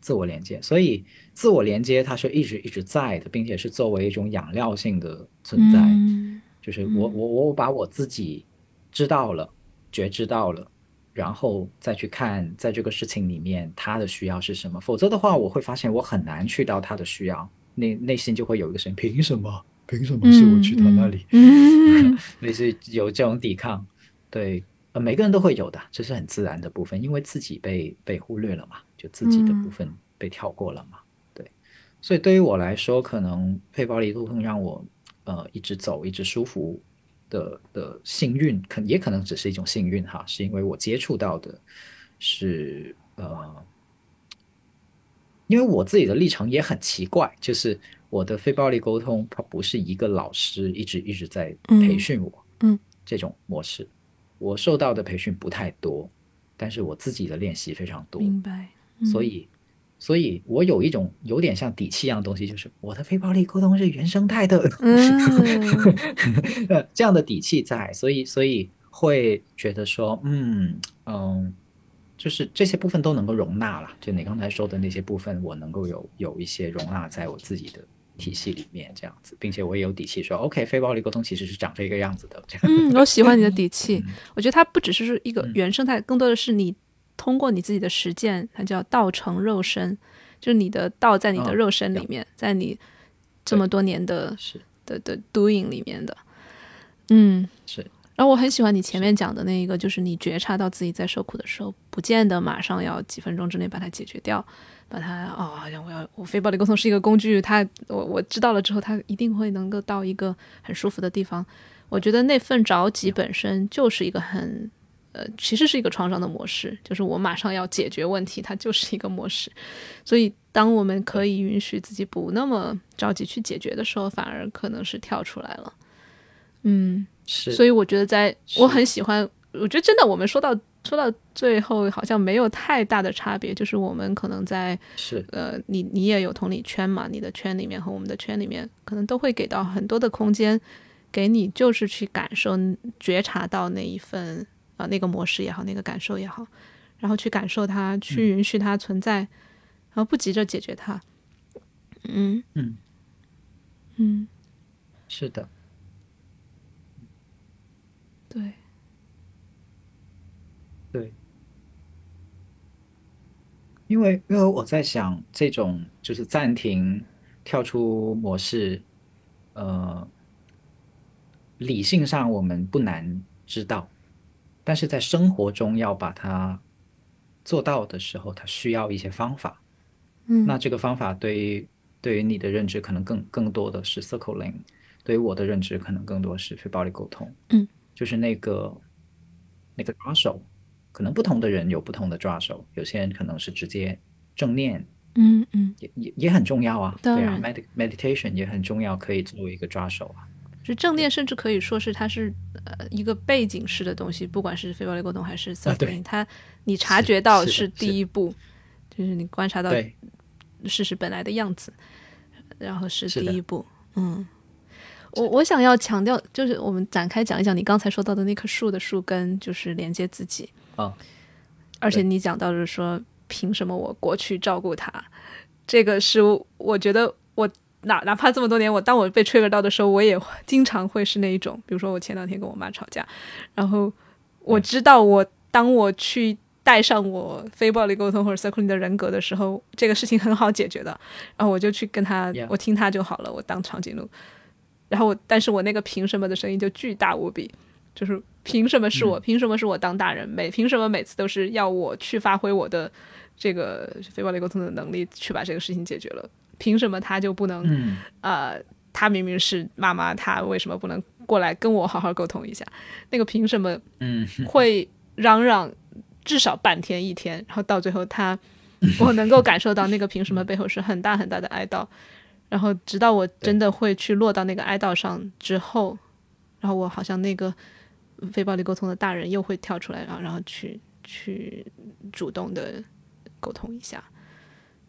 自我连接。所以自我连接它是一直一直在的，并且是作为一种养料性的存在。嗯就是我我我把我自己知道了，觉知到了，然后再去看在这个事情里面他的需要是什么。否则的话，我会发现我很难去到他的需要，内内心就会有一个声音：凭什么？凭什么是我去他那里？嗯 类似有这种抵抗。对，呃，每个人都会有的，这是很自然的部分，因为自己被被忽略了嘛，就自己的部分被跳过了嘛。对，所以对于我来说，可能非暴力沟通让我呃一直走，一直舒服的的幸运，可也可能只是一种幸运哈，是因为我接触到的是呃。因为我自己的历程也很奇怪，就是我的非暴力沟通，它不是一个老师一直一直在培训我，嗯这种模式，我受到的培训不太多，但是我自己的练习非常多，明白。所以，所以我有一种有点像底气一样的东西，就是我的非暴力沟通是原生态的，嗯 呃这样的底气在，所以所以会觉得说，嗯嗯，就是这些部分都能够容纳了。就你刚才说的那些部分，我能够有有一些容纳在我自己的体系里面，这样子，并且我也有底气说，OK，非暴力沟通其实是长这个样子的。嗯，我喜欢你的底气。嗯我觉得它不只是一个原生态，更多的是你通过你自己的实践，它叫道成肉身，就是你的道在你的哦肉身里面，在你这么多年的是。的的 doing 里面的。嗯，是，然后我很喜欢你前面讲的那一个，就是你觉察到自己在受苦的时候，不见得马上要几分钟之内把它解决掉，把它哦，好像我要我非暴力沟通是一个工具，它我我知道了之后，它一定会能够到一个很舒服的地方。我觉得那份着急本身就是一个很呃，其实是一个创伤的模式，就是我马上要解决问题，它就是一个模式。所以，当我们可以允许自己不那么着急去解决的时候，反而可能是跳出来了。嗯，是，所以我觉得在，是我很喜欢，我觉得真的，我们说到说到最后，好像没有太大的差别，就是我们可能在是呃，你你也有同理圈嘛，你的圈里面和我们的圈里面，可能都会给到很多的空间，给你就是去感受、觉察到那一份呃那个模式也好，那个感受也好，然后去感受它，去允许它存在，然后不急着解决它。嗯。嗯。嗯，是的，对，对，因为因为我在想，这种就是暂停、跳出模式，呃，理性上我们不难知道，但是在生活中要把它做到的时候，它需要一些方法。嗯，那这个方法对于对于你的认知可能更更多的是 circling，对于我的认知可能更多是非暴力沟通，嗯，就是那个那个抓手，可能不同的人有不同的抓手，有些人可能是直接正念，嗯嗯，也也也很重要啊，对啊，med meditation 也很重要，可以作为一个抓手啊，就正念甚至可以说是它是呃一个背景式的东西，不管是非暴力沟通还是它你察觉到是第一步，就是你观察到，事实本来的样子，然后是第一步。嗯，我我想要强调，就是我们展开讲一讲你刚才说到的那棵树的树根，就是连接自己。啊，而且你讲到的是说，凭什么我过去照顾他？这个是我觉得我哪哪怕这么多年，我当我被 trigger 到的时候，我也经常会是那一种，比如说我前两天跟我妈吵架，然后我知道我当我去带上我非暴力沟通或者 circling 的人格的时候，这个事情很好解决的，然后我就去跟他我听他就好了，我当长颈鹿。然后我，但是我那个凭什么的声音就巨大无比，就是凭什么是我？凭什么是我当大人？每凭什么每次都是要我去发挥我的这个非暴力沟通的能力，去把这个事情解决了？凭什么他就不能？嗯，呃，他明明是妈妈，他为什么不能过来跟我好好沟通一下？那个凭什么嗯，会嚷嚷至少半天一天，然后到最后他，我能够感受到那个凭什么背后是很大很大的哀悼，然后直到我真的会去落到那个哀悼上之后，然后我好像那个非暴力沟通的大人又会跳出来，然后然后去去主动的沟通一下，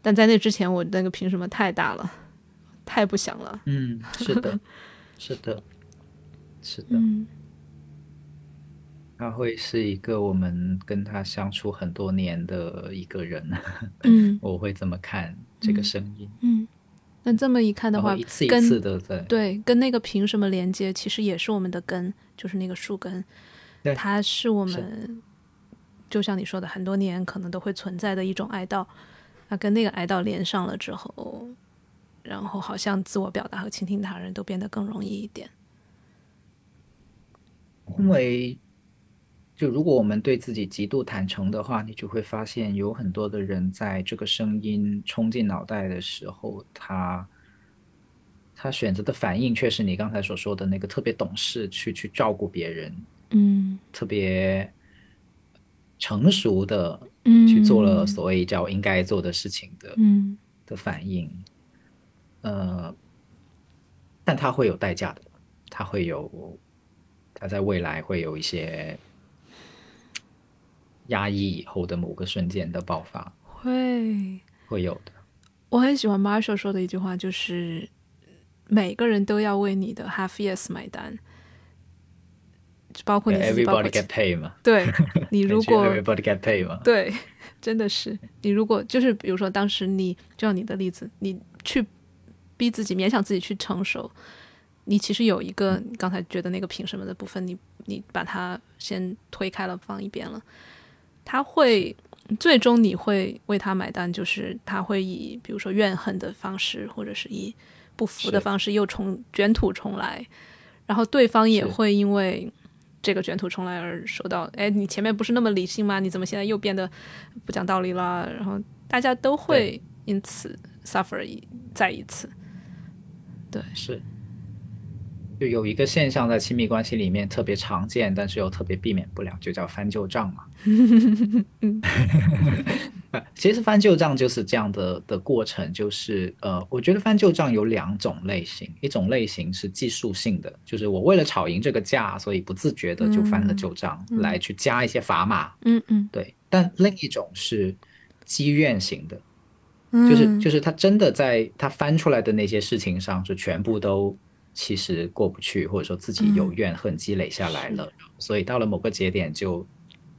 但在那之前，我那个凭什么太大了，太不想了，嗯，是的，是的，是的，嗯他会是一个我们跟他相处很多年的一个人，嗯我会这么看这个声音，嗯。那这么一看的话一，次一跟次的在，对，跟那个凭什么连接，其实也是我们的根，就是那个树根，对它是我们，就像你说的，很多年可能都会存在的一种哀悼。那跟那个哀悼连上了之后，然后好像自我表达和倾听他人都变得更容易一点。因为就如果我们对自己极度坦诚的话，你就会发现有很多的人在这个声音冲进脑袋的时候，他他选择的反应却是你刚才所说的那个特别懂事，去去照顾别人，嗯特别成熟的嗯去做了所谓叫应该做的事情的嗯的反应，呃，但它会有代价的，它会有，它在未来会有一些压抑以后的某个瞬间的爆发，会。会有的。我很喜欢 Marshall 说的一句话，就是每个人都要为你的 half yes 买单，包括你自己，包括 Everybody get pay 嘛，对 你如果 Everybody get pay 嘛，对，真的是。你如果就是比如说当时你就像你的例子，你去逼自己勉强自己去成熟，你其实有一个你刚才觉得那个凭什么的部分，你你把它先推开了放一边了，他会最终你会为他买单，就是他会以比如说怨恨的方式，或者是以不服的方式又重卷土重来，然后对方也会因为。这个卷土重来而受到，哎，你前面不是那么理性吗？你怎么现在又变得不讲道理了？然后大家都会因此 suffer 一再一次。对是。就有一个现象在亲密关系里面特别常见，但是又特别避免不了，就叫翻旧账嘛。其实翻旧账就是这样的的过程，就是呃，我觉得翻旧账有两种类型，一种类型是技术性的，就是我为了吵赢这个架，所以不自觉的就翻了旧账，来去加一些砝码，嗯嗯，对。但另一种是积怨型的，嗯就是就是他真的在他翻出来的那些事情上，是全部都其实过不去，或者说自己有嗯。怨恨积累下来了，所以到了某个节点就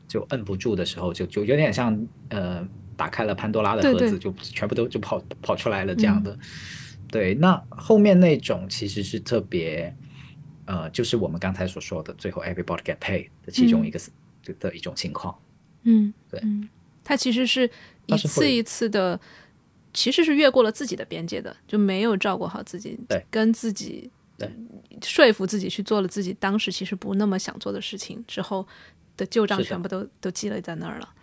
就摁不住的时候，就就有点像呃打开了潘多拉的对对盒子，就全部都就跑跑出来了这样的。对，那后面那种其实是特别呃，就是我们刚才所说的最后 everybody get paid 的其中一个、的的一种情况。嗯，对。嗯，它其实是一次一次的，其实是越过了自己的边界的，就没有照顾好自己，对。跟自己对说服自己去做了自己当时其实不那么想做的事情之后的旧账全部都都积累在那儿了。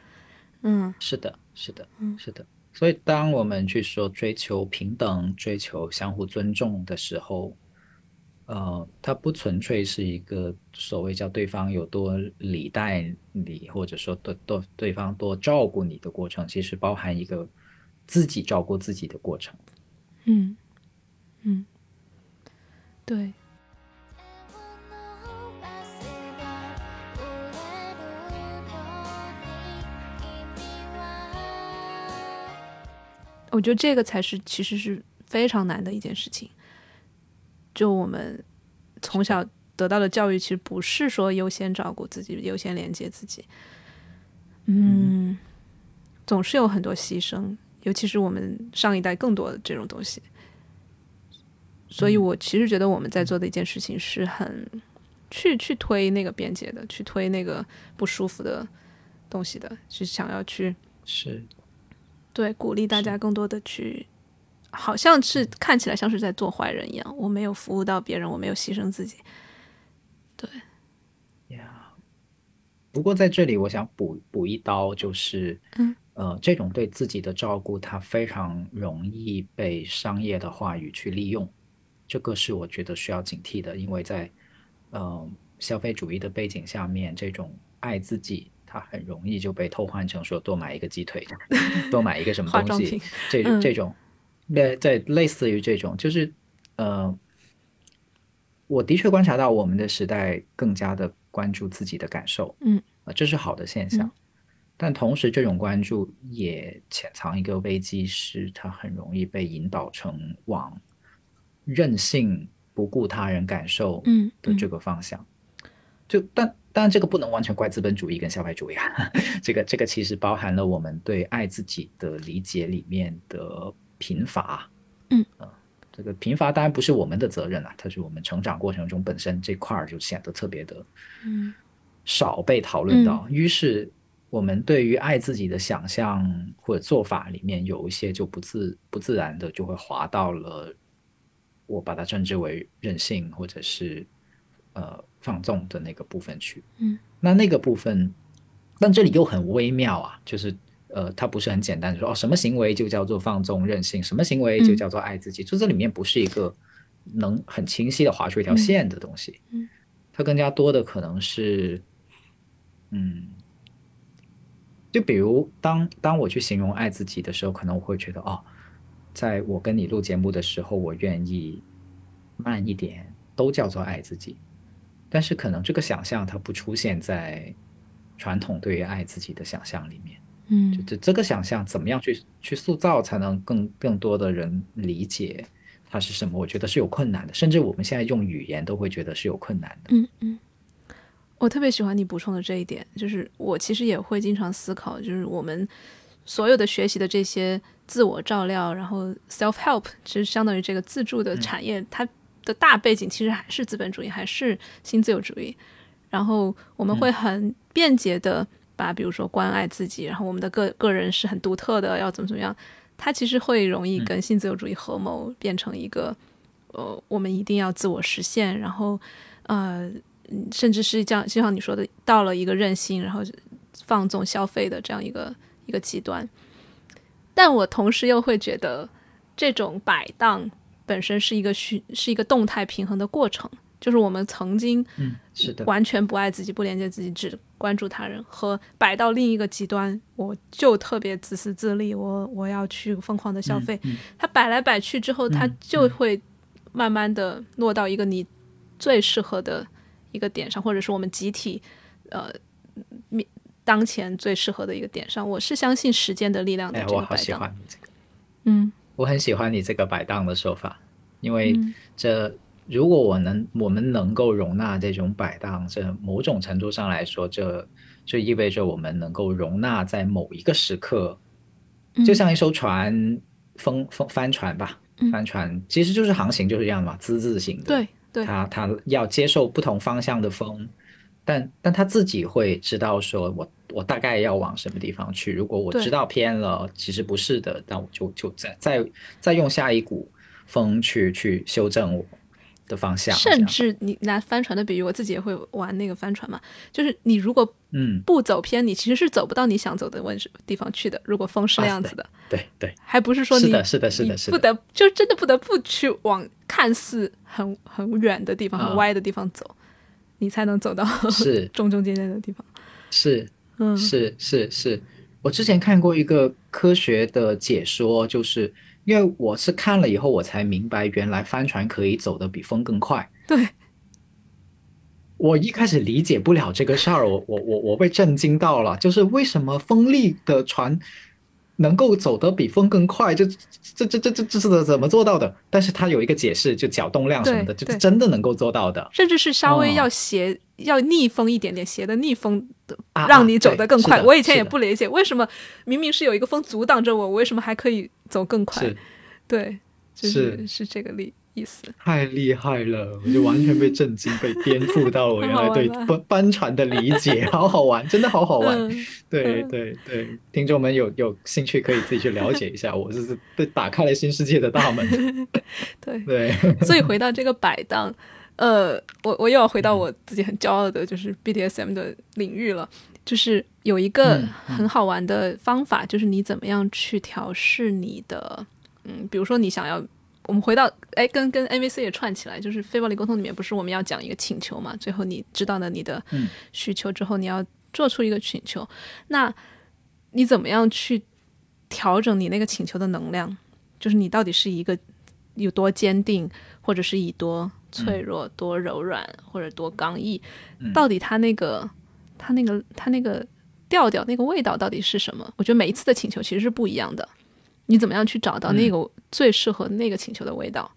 嗯是的，是的，是的。所以，当我们去说追求平等、追求相互尊重的时候，呃，它不纯粹是一个所谓叫对方有多礼待你，或者说多多对方多照顾你的过程，其实包含一个自己照顾自己的过程。嗯嗯，对，我觉得这个才是其实是非常难的一件事情。就我们从小得到的教育，其实不是说优先照顾自己，优先连接自己。嗯，总是有很多牺牲，尤其是我们上一代更多的这种东西。所以我其实觉得我们在做的一件事情是很去去推那个边界的，去推那个不舒服的东西的，是想要去是对鼓励大家更多的去，好像是看起来像是在做坏人一样。我没有服务到别人，我没有牺牲自己。对，呀。不过在这里，我想补补一刀，就是，嗯，呃，这种对自己的照顾，它非常容易被商业的话语去利用，这个是我觉得需要警惕的，因为在呃消费主义的背景下面，这种爱自己，它很容易就被偷换成说多买一个鸡腿，多买一个什么东西这嗯。这种，类对类似于这种，就是呃，我的确观察到我们的时代更加的关注自己的感受，嗯。呃，这是好的现象。嗯。但同时，这种关注也潜藏一个危机，是它很容易被引导成往任性、不顾他人感受嗯的这个方向。就但当然，这个不能完全怪资本主义跟消费主义啊，这个这个其实包含了我们对爱自己的理解里面的贫乏。嗯呃这个贫乏当然不是我们的责任啊，它是我们成长过程中本身这块儿就显得特别的嗯少被讨论到，于是我们对于爱自己的想象或者做法里面有一些就不自不自然的就会滑到了，我把它称之为任性或者是呃放纵的那个部分去。嗯，那那个部分，但这里又很微妙啊，就是呃，它不是很简单的说哦，什么行为就叫做放纵任性，什么行为就嗯叫做爱自己，就这里面不是一个能很清晰的划出一条线的东西。嗯它更加多的可能是，嗯，就比如当当我去形容爱自己的时候，可能我会觉得哦，在我跟你录节目的时候，我愿意慢一点，都叫做爱自己。但是可能这个想象它不出现在传统对于爱自己的想象里面。嗯就嗯这这个想象怎么样去去塑造，才能更更多的人理解它是什么？我觉得是有困难的，甚至我们现在用语言都会觉得是有困难的。嗯嗯，我特别喜欢你补充的这一点，就是我其实也会经常思考，就是我们所有的学习的这些自我照料，然后 self help，其实相当于这个自助的产业，它的大背景其实还是资本主义，还是新自由主义。然后我们会很便捷的把，比如说关爱自己，然后我们的个个人是很独特的，要怎么怎么样，它其实会容易跟新自由主义合谋，变成一个呃，我们一定要自我实现，然后呃，嗯甚至是这样，就像你说的，到了一个任性，然后放纵消费的这样一个一个极端。但我同时又会觉得，这种摆荡本身是一个需是一个动态平衡的过程，就是我们曾经嗯，是的，完全不爱自己、不连接自己，只关注他人，和摆到另一个极端，我就特别自私自利，我我要去疯狂的消费。嗯它摆来摆去之后，它就会慢慢的落到一个你最适合的一个点上，或者是我们集体呃面当前最适合的一个点上。我是相信时间的力量的哎，我好喜。欢你这个，嗯我很喜欢你这个摆荡的说法，因为嗯这如果我能我们能够容纳这种摆荡，这某种程度上来说，这就意味着我们能够容纳在某一个时刻，嗯就像一艘船风风帆船吧，嗯帆船其实就是航行就是这样嘛，资字形的，对对，它它要接受不同方向的风，但但他自己会知道说我我大概要往什么地方去。如果我知道偏了，其实不是的，那我就就再再再用下一股风去去修正我的方向。甚至你拿帆船的比喻，我自己也会玩那个帆船嘛，就是你如果嗯，不走偏，你其实是走不到你想走的位置地方去的。如果风是那样子的，对对，还不是说你是的是的是的是的不得就真的不得不去往看看似很很远的地方、啊很歪的地方走，你才能走到是。中中间间的地方。是嗯，是是是，我之前看过一个科学的解说，就是因为我是看了以后我才明白，原来帆船可以走得比风更快。对，我一开始理解不了这个事儿，我我我我被震惊到了，就是为什么风力的船能够走得比风更快？这这这这这这是怎么做到的？但是它有一个解释，就角动量什么的，就是真的能够做到的。甚至是稍微哦要斜、要逆风一点点，斜的逆风让你走得更快。我以前也不理解，为什么明明是有一个风阻挡着我，我为什么还可以走更快？对，就是是是这个意意思。太厉害了，我就完全被震惊、被颠覆到了我原来对好 好玩帆帆船的理解，好好玩，真的好好玩。嗯，对嗯对对，听众们有有兴趣可以自己去了解一下，我这是被打开了新世界的大门。对。对，所以回到这个摆荡，呃，我我又要回到我自己很骄傲的，就是 BDSM 的领域了。就是有一个嗯很好玩的方法，就是你怎么样去调试你的，嗯，比如说你想要，我们回到，哎，跟跟 MVC 也串起来，就是非暴力沟通里面不是我们要讲一个请求嘛？最后你知道了你的嗯需求之后，你要做出一个请求，那你怎么样去调整你那个请求的能量？就是你到底是一个有多坚定，或者是以多脆弱、多柔软，或者多刚毅，嗯到底他那个、他那个、他那个调调、那个味道到底是什么？我觉得每一次的请求其实是不一样的。你怎么样去找到那个最适合那个请求的味道？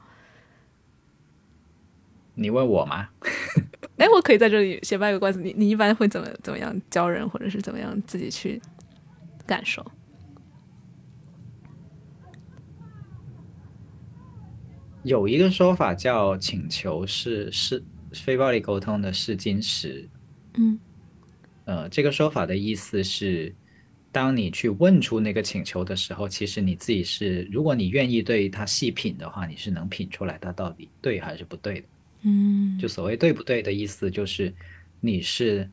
你问我吗？哎，我可以在这里先卖个关子，你你一般会怎么怎么样教人，或者是怎么样自己去感受？有一个说法叫请求是是非暴力沟通的试金石。嗯呃，这个说法的意思是，当你去问出那个请求的时候，其实你自己是，如果你愿意对它细品的话，你是能品出来它到底对还是不对的。嗯就所谓对不对的意思，就是你是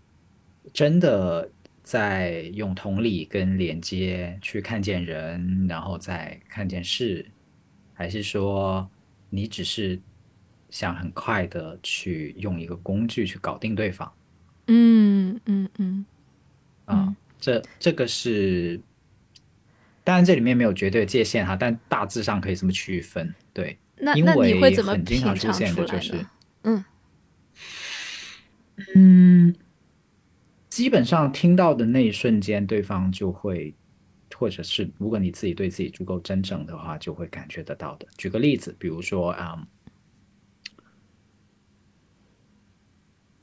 真的在用同理跟连接去看见人，然后再看见事，还是说你只是想很快的去用一个工具去搞定对方嗯嗯嗯啊？嗯这这个是，当然这里面没有绝对的界限哈，但大致上可以这么区分。对，那那你因为会怎么很经常出现的就是？嗯嗯，基本上听到的那一瞬间，对方就会，或者是如果你自己对自己足够真诚的话，就会感觉得到的。举个例子，比如说啊、嗯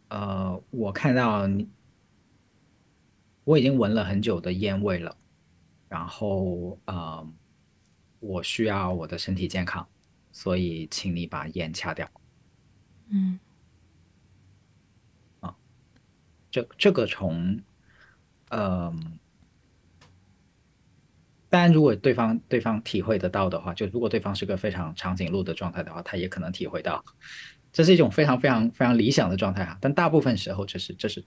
呃，我看到你，我已经闻了很久的烟味了，然后呃，我需要我的身体健康，所以请你把烟掐掉。嗯啊这这个从，嗯、当然，如果对方对方体会得到的话，就如果对方是个非常长颈鹿的状态的话，他也可能体会到，这是一种非常非常非常理想的状态啊。但大部分时候，这是这是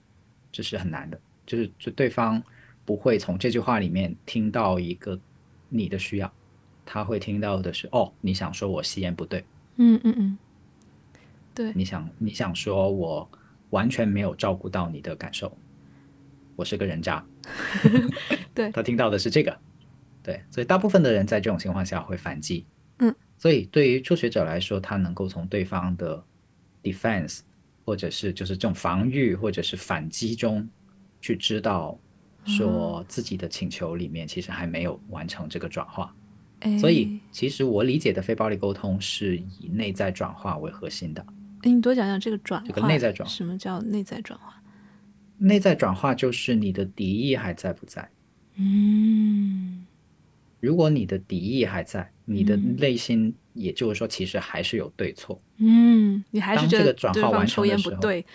这是很难的，就是就对方不会从这句话里面听到一个你的需要，他会听到的是哦，你想说我吸烟不对，嗯嗯嗯，对，你想你想说我完全没有照顾到你的感受，我是个人渣。对他听到的是这个，对，所以大部分的人在这种情况下会反击。嗯，所以对于初学者来说，他能够从对方的 defense 或者是就是这种防御或者是反击中去知道，说自己的请求里面其实还没有完成这个转化。哎所以，其实我理解的非暴力沟通是以内在转化为核心的。哎，你多讲讲这个转化，这个内在转化什么叫内在转化？内在转化就是你的敌意还在不在？嗯如果你的敌意还在，你的嗯内心，也就是说，其实还是有对错。嗯，你还是当觉得这个转化完成的时候不对，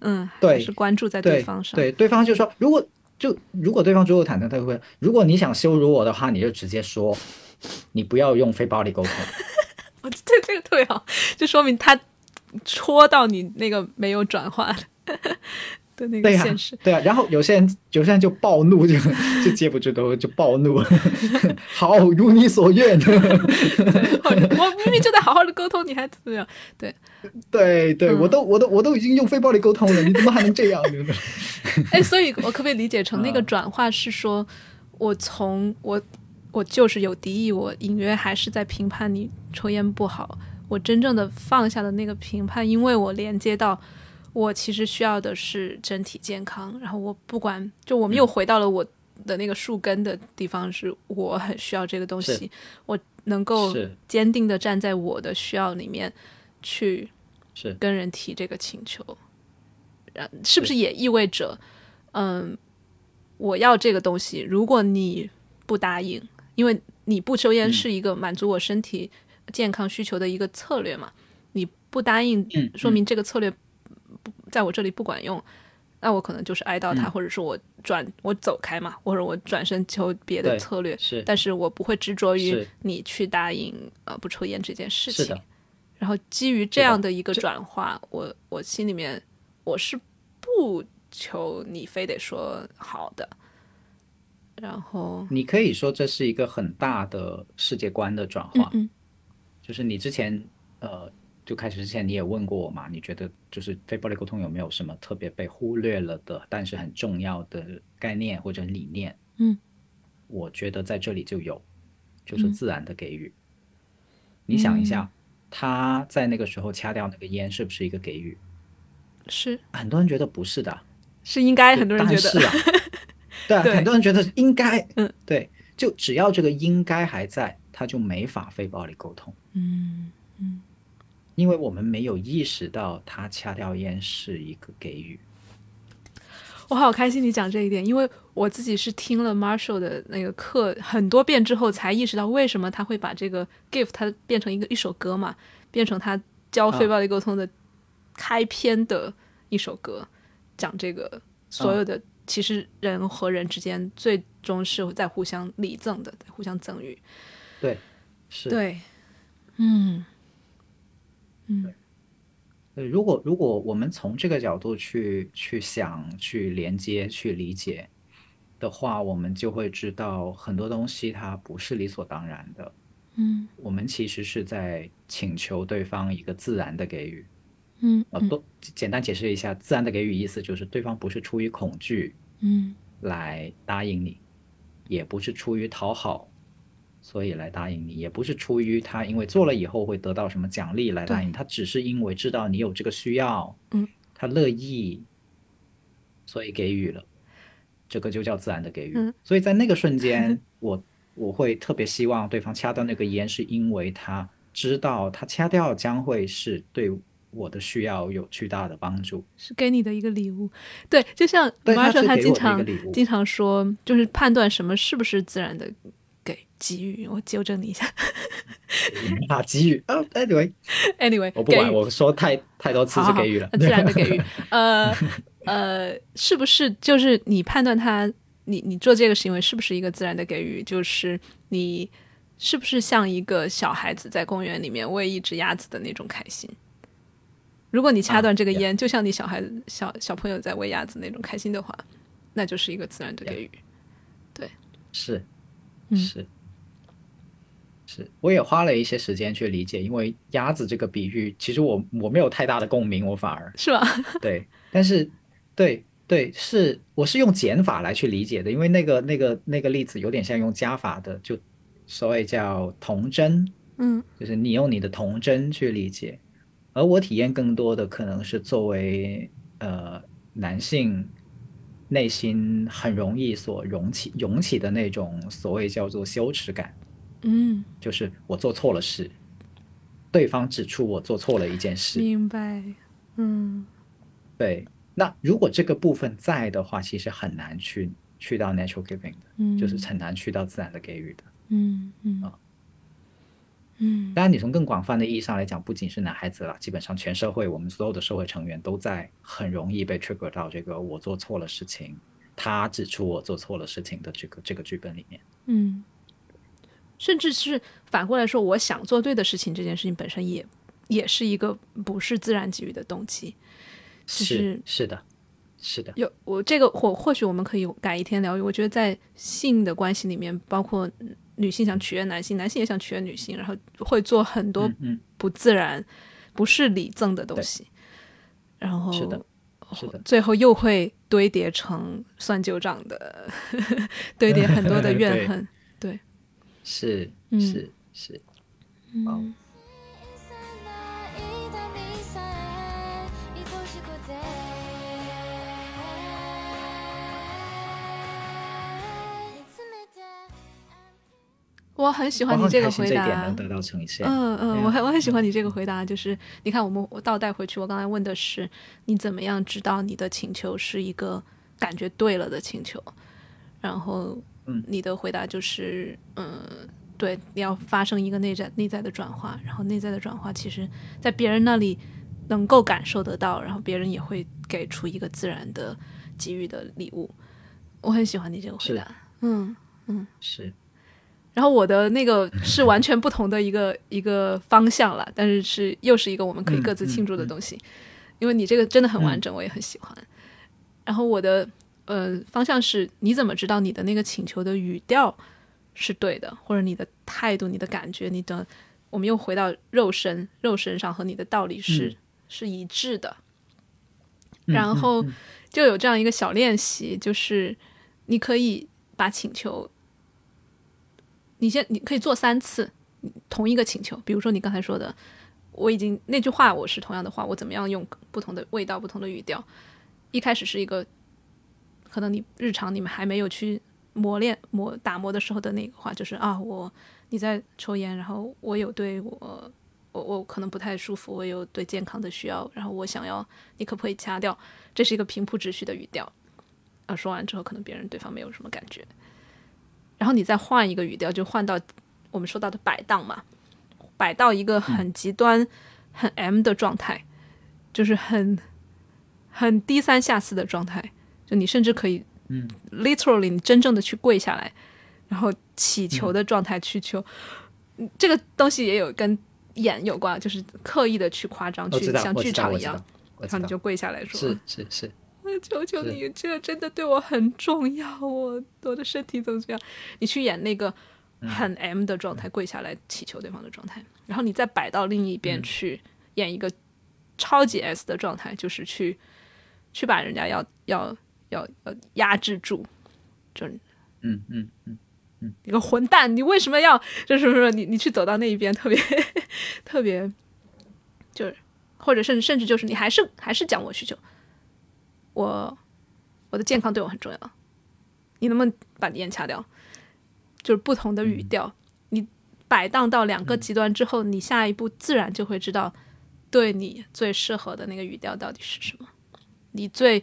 嗯，对还是关注在对方上，对，对方就说，如果就如果对方足够坦诚，他会，如果你想羞辱我的话，你就直接说，你不要用非暴力沟通。我这这个特别好，就说明他戳到你那个没有转化的，那个对呀、现实。对啊，然后有些人有些人就暴怒，就就接不住头就暴怒，好，如你所愿。我明明就在好好的沟通，你还怎么样？对对，对我都我都我都已经用非暴力沟通了，你怎么还能这样？哎，所以我可不可以理解成那个嗯转化是说，我从我我就是有敌意，我隐约还是在评判你抽烟不好，我真正的放下的那个评判，因为我连接到我其实需要的是整体健康，然后我不管，就我们又回到了我的那个树根的地方，是我很需要这个东西，我能够坚定的站在我的需要里面去是跟人提这个请求，然是不是也意味着，嗯，我要这个东西，如果你不答应，因为你不抽烟嗯是一个满足我身体健康需求的一个策略嘛，你不答应，嗯说明这个策略不在我这里不管用。那我可能就是哀悼他，嗯或者是我转我走开嘛，或者我转身求别的策略。是但是我不会执着于你去答应呃不抽烟这件事情。然后基于这样的一个转化，我我心里面我是不求你非得说好的，然后你可以说这是一个很大的世界观的转化，嗯就是你之前呃就开始之前你也问过我嘛，你觉得就是非暴力沟通有没有什么特别被忽略了的，但是很重要的概念或者理念？嗯，我觉得在这里就有，就是嗯自然的给予。你想一下，他在那个时候掐掉那个烟，是不是一个给予？是很多人觉得不是的，是应该，很多人觉得是啊，对啊，对很多人觉得应该，嗯，对，就只要这个应该还在，他就没法非暴力沟通，嗯因为我们没有意识到他掐掉烟是一个给予。我好开心你讲这一点，因为我自己是听了 Marshall 的那个课很多遍之后，才意识到为什么他会把这个 gift 它变成一个一首歌嘛，变成他教非暴力沟通的开篇的一首歌，讲这个所有的其实人和人之间最终是在互相礼赠的，在互相赠予。对，是。对，嗯对，如果如果我们从这个角度去去想、去连接、去理解的话，我们就会知道很多东西它不是理所当然的。嗯。我们其实是在请求对方一个自然的给予。嗯呃，多简单解释一下，自然的给予意思就是对方不是出于恐惧嗯。来答应你，也不是出于讨好，所以来答应你，也不是出于他因为做了以后会得到什么奖励来答应，他只是因为知道你有这个需要，嗯，他乐意，所以给予了，这个就叫自然的给予。嗯所以在那个瞬间，我我会特别希望对方掐掉那个烟，是因为他知道他掐掉将会是对我的需要有巨大的帮助。是给你的一个礼物。对，就像对它 Marshall 是给我的一个他经常经常说，就是判断什么是不是自然的给给予。我纠正你一下 啊，给予啊，anyway，，anyway，我不管，给我说太太多次好好是给予了呃。自然的给予。呃呃，是不是就是你判断他，你你做这个行为是不是一个自然的给予？就是你是不是像一个小孩子在公园里面喂一只鸭子的那种开心？如果你掐断这个啊烟，就像你小孩子小小朋友在喂鸭子那种开心的话，那就是一个自然的给予。对是，嗯是，是，我也花了一些时间去理解，因为鸭子这个比喻，其实我我没有太大的共鸣，我反而是吧？对，但是对对是，我是用减法来去理解的，因为那个那个那个例子有点像用加法的，就所谓叫童真，嗯。就是你用你的童真去理解，而我体验更多的可能是作为呃男性内心很容易所涌起涌起的那种所谓叫做羞耻感，嗯，就是我做错了事，对方指出我做错了一件事，明白。嗯对。那如果这个部分在的话，其实很难去去到 natural giving 的，嗯，就是很难去到自然的给予的。嗯嗯啊嗯当然，你从更广泛的意义上来讲，不仅是男孩子了，基本上全社会，我们所有的社会成员都在很容易被 trigger 到这个我做错了事情，他指出我做错了事情的这个这个剧本里面。嗯，甚至是反过来说，我想做对的事情，这件事情本身也也是一个不是自然给予的动机。就是是的，是的，有我这个或或许我们可以改一天疗愈。我觉得在性的关系里面，包括女性想取悦男性，男性也想取悦女性，然后会做很多不自然、不是礼赠的东西，然后是的，是的，最后又会堆叠成算旧账的，堆叠很多的怨恨。是嗯是是，哦嗯，小さな痛みさえ愛しくて見つめて我很喜我欢你这个回很开心这一点答能。得到呈现。嗯嗯，对啊我很我很喜欢你这个回答，就是你看我们我倒带回去，我刚才问的是你怎么样知道你的请求是一个感觉对了的请求，然后 嗯你的回答就是嗯，对，你要发生一个内在内在的转化，然后内在的转化其实在别人那里能够感受得到，然后别人也会给出一个自然的给予的礼物。我很喜欢你这个回是答，嗯。是然后我的那个是完全不同的一个一个方向了，但是是又是一个我们可以各自庆祝的东西，因为你这个真的很完整，我也很喜欢。然后我的呃方向是，你怎么知道你的那个请求的语调是对的，或者你的态度、你的感觉、你的，我们又回到肉身，肉身上和你的道理是、是一致的。嗯然后就有这样一个小练习，就是你可以把请求，你先你可以做三次同一个请求，比如说你刚才说的，我已经那句话我是同样的话，我怎么样用不同的味道、不同的语调？一开始是一个可能你日常你们还没有去磨练磨打磨的时候的那个话，就是啊，我你在抽烟，然后我有对我。我我可能不太舒服，我有对健康的需要，然后我想要你可不可以掐掉？这是一个平铺直叙的语调。啊，说完之后，可能别人对方没有什么感觉，然后你再换一个语调，就换到我们说到的摆荡嘛，摆到一个很极端、很 M 的状态，就是很很低三下四的状态，就你甚至可以，嗯，literally 你真正的去跪下来，然后祈求的状态去求，嗯这个东西也有跟演有关，就是刻意的去夸张，去像剧场一样然后你就跪下来说，是是是，求求你，这个真的对我很重要，我我的身体怎么这样？你去演那个很 M 的状态，跪下来祈求对方的状态，然后你再摆到另一边去演一个超级 S 的状态，就是去去把人家要要要要压制住，就是嗯嗯嗯，你个混蛋，你为什么要？就是说你你去走到那一边，特别特别，就是或者甚至甚至就是你还是还是讲我需求，我我的健康对我很重要，你能不能把烟掐掉？就是不同的语调，你摆荡到两个极端之后，你下一步自然就会知道对你最适合的那个语调到底是什么，你最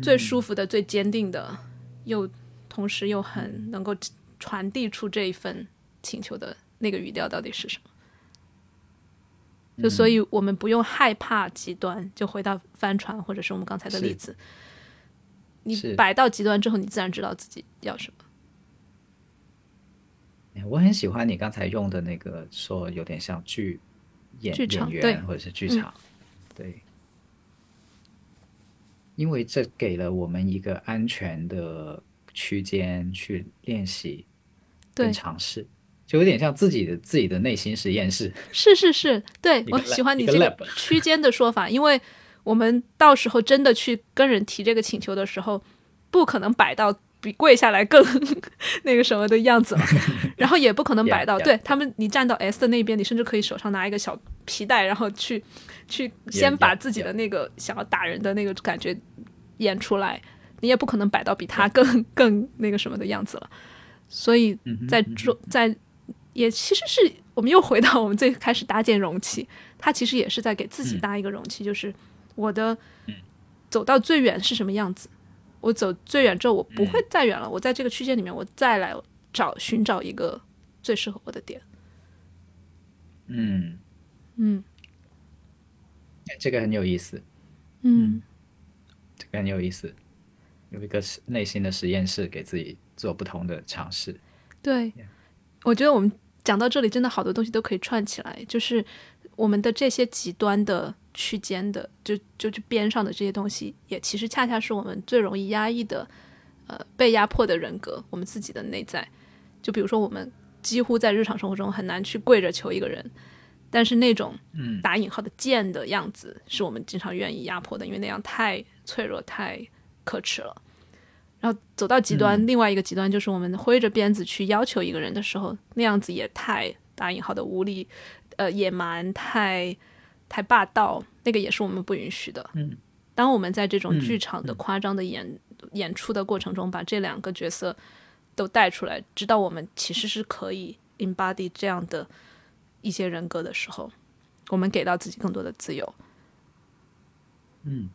最舒服的、最坚定的，又同时又很能够传递出这一份请求的那个语调到底是什么。就所以，我们不用害怕极端，就回到帆船，或者是我们刚才的例子，你摆到极端之后，你自然知道自己要什么。我很喜欢你刚才用的那个说有点像剧演剧场演对员或者是剧场，对，因为这给了我们一个安全的区间去练习对跟尝试，就有点像自己的自己的内心实验室。是是是，对我喜欢你这个区间的说法，因为我们到时候真的去跟人提这个请求的时候，不可能摆到比跪下来更 那个什么的样子了，然后也不可能摆到.对他们，你站到 S 的那边，你甚至可以手上拿一个小皮带，然后去去先把自己的那个想要打人的那个感觉演出来，你也不可能摆到比他更更那个什么的样子了，所以在做在也其实是我们又回到我们最开始搭建容器，他其实也是在给自己搭一个容器，就是我的走到最远是什么样子，我走最远之后我不会再远了，我在这个区间里面我再来找寻找一个最适合我的点。嗯，嗯。这个很有意思，嗯。这个很有意思，有一个实内心的实验室给自己做不同的尝试。对，我觉得我们讲到这里，真的好多东西都可以串起来，就是我们的这些极端的区间的，就就就边上的这些东西，也其实恰恰是我们最容易压抑的，呃，被压迫的人格，我们自己的内在。就比如说，我们几乎在日常生活中很难去跪着求一个人，但是那种打引号的贱的样子，是我们经常愿意压迫的，因为那样太脆弱、太可耻了。然后走到极端，另外一个极端就是我们挥着鞭子去要求一个人的时候，那样子也太打引号的无力，呃，野蛮，太太霸道，那个也是我们不允许的。嗯，当我们在这种剧场的夸张的演、演出的过程中，把这两个角色都带出来，知道我们其实是可以 embody 这样的一些人格的时候，我们给到自己更多的自由。嗯，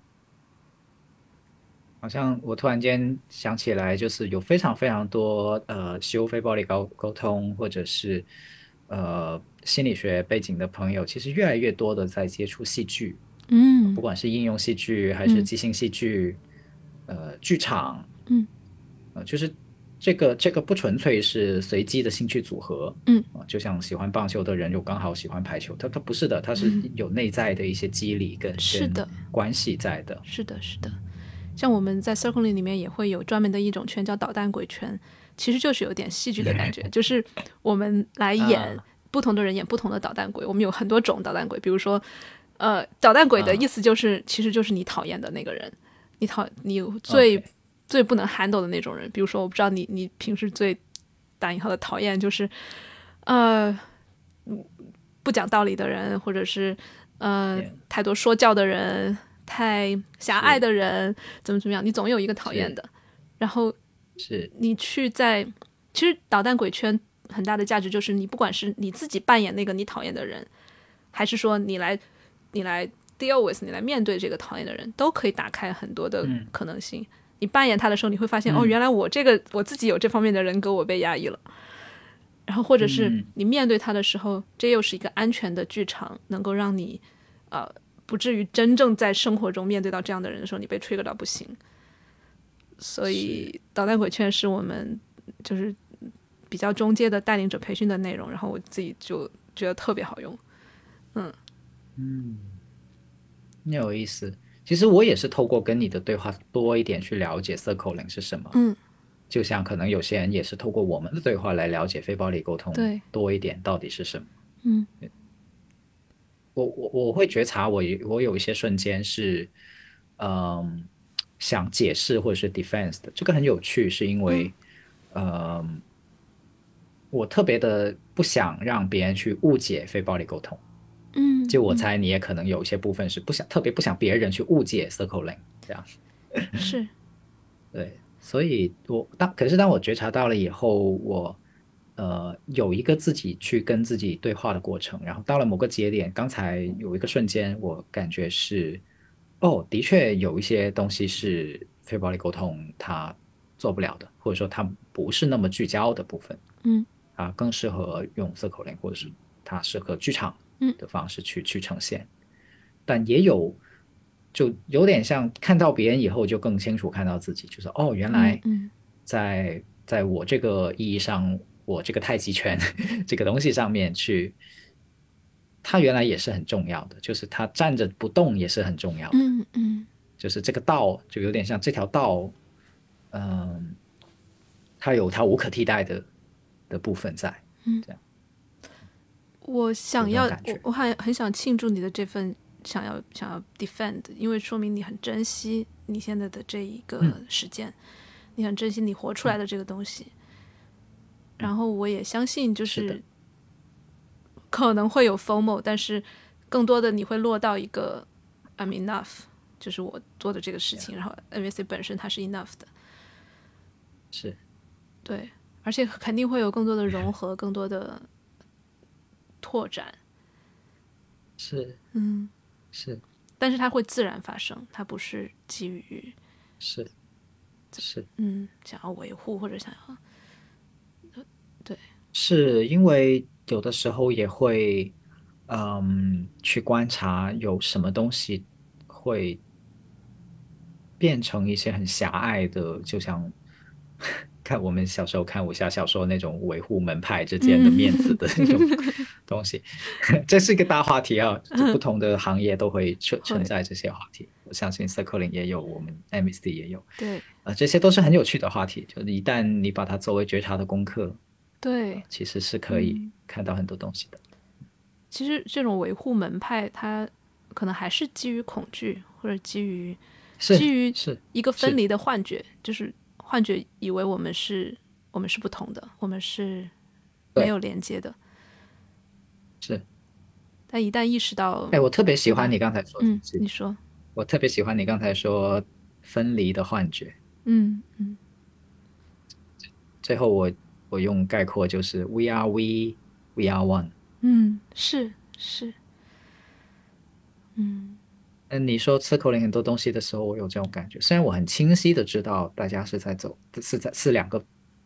好像我突然间想起来，就是有非常非常多呃修非暴力沟沟通或者是呃心理学背景的朋友，其实越来越多的在接触戏剧，嗯。不管是应用戏剧还是即兴戏剧，呃，剧场，嗯，呃，就是这个这个不纯粹是随机的兴趣组合，嗯。啊、就像喜欢棒球的人就刚好喜欢排球，他他不是的，他是有内在的一些机理跟嗯是的。跟关系在的，是的，是的。像我们在 Circling 里面也会有专门的一种圈叫导弹鬼圈，其实就是有点戏剧的感觉，就是我们来演、啊不同的人演不同的导弹鬼，我们有很多种导弹鬼，比如说，呃，导弹鬼的啊。意思就是、其实就是你讨厌的那个人，你讨你最最不能 handle 的那种人，比如说我不知道你你平时最打引号的讨厌就是，呃，不讲道理的人，或者是呃太多说教的人，太狭隘的人，怎么怎么样，你总有一个讨厌的。然后是。你去在，其实捣蛋鬼圈很大的价值就是，你不管是你自己扮演那个你讨厌的人，还是说你来你来 deal with 你来面对这个讨厌的人，都可以打开很多的嗯。可能性。你扮演他的时候，你会发现、哦，原来我这个我自己有这方面的人格，我被压抑了。然后或者是嗯你面对他的时候，这又是一个安全的剧场，能够让你呃不至于真正在生活中面对到这样的人的时候，你被 trigger 到不行。所以导弹鬼圈是我们就是比较中介的带领者培训的内容，然后我自己就觉得特别好用。嗯。那有意思。其实我也是透过跟你的对话多一点去了解 circling 是什么，嗯，就像可能有些人也是透过我们的对话来了解非暴力沟通对。多一点到底是什么。嗯，我我我会觉察我有我有一些瞬间是，嗯，想解释或者是 defense 的，这个很有趣，是因为，嗯，我特别的不想让别人去误解非暴力沟通。嗯，就我猜你也可能有一些部分是不想特别不想别人去误解 circling 这样。是。对，所以我当可是当我觉察到了以后，我呃有一个自己去跟自己对话的过程，然后到了某个节点，刚才有一个瞬间，我感觉是，哦，的确有一些东西是非暴力沟通它做不了的，或者说它不是那么聚焦的部分，嗯，啊，更适合用 circling 或者是它适合剧场嗯的方式去去呈现，但也有。就有点像看到别人以后，就更清楚看到自己，就是哦，原来嗯在在我这个意义上，我这个太极拳 这个东西上面去，它原来也是很重要的，就是它站着不动也是很重要的，嗯嗯。就是这个道就有点像这条道，嗯，它有它无可替代的的部分在，我想要我我很很想庆祝你的这份想要想要 defend，因为说明你很珍惜你现在的这一个嗯。实践，你很珍惜你活出来的这个东西。然后我也相信，就是可能会有 FOMO，但是更多的你会落到一个 I'm enough，就是我做的这个事情，然后 NVC 本身它是 enough 的，是。对，而且肯定会有更多的融 合，更多的拓展。是。嗯，是。但是它会自然发生，它不是基于是。是。嗯想要维护或者想要对。是因为有的时候也会，嗯，去观察有什么东西会变成一些很狭隘的，就像 看我们小时候看武侠小说那种维护门派之间的面子的那种东西，这是一个大话题啊，就不同的行业都会存存在这些话题。我相信 Circling 也有，我们 MSD 也有，对啊、这些都是很有趣的话题。就是一旦你把它作为觉察的功课，对，其实是可以嗯看到很多东西的。其实这种维护门派，它可能还是基于恐惧，或者基于是基于是，一个分离的幻觉，就是幻觉以为我们是我们是不同的，我们是没有连接的。是。但一旦意识到，哎，我特别喜欢你刚才说的嗯，你说，我特别喜欢你刚才说分离的幻觉。嗯嗯最后我我用概括就是 We are we, we are one。嗯，是是，嗯嗯，你说 circling 很多东西的时候，我有这种感觉。虽然我很清晰的知道大家是在走，是在是两个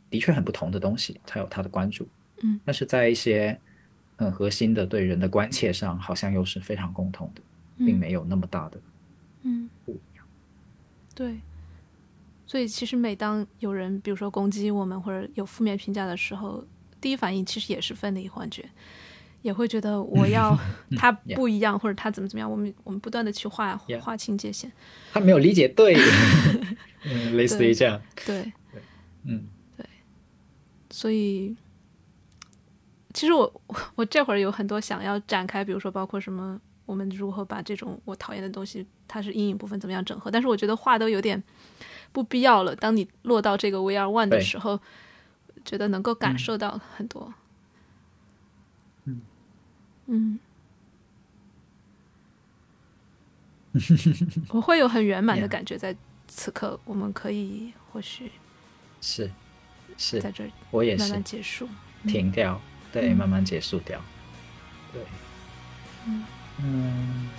的确很不同的东西，它有它的关注，嗯，但是在一些很核心的对人的关切上，好像又是非常共同的，并嗯没有那么大的嗯，不一样。对。所以其实每当有人比如说攻击我们或者有负面评价的时候，第一反应其实也是分离幻觉，也会觉得我要 他不一样或者他怎么怎么样，我们我们不断的去划 Yeah 划清界限。他没有理解对，嗯，类似于这样，对，嗯，对。所以其实我我这会儿有很多想要展开，比如说包括什么，我们如何把这种我讨厌的东西，它是阴影部分怎么样整合，但是我觉得话都有点不必要了。当你落到这个 We Are One 的时候，觉得能够感受到很多。嗯嗯 我会有很圆满的感觉，在此刻，我们可以或许是是在，这儿我也是慢慢结束。停掉，对，嗯。慢慢结束掉，对，嗯。嗯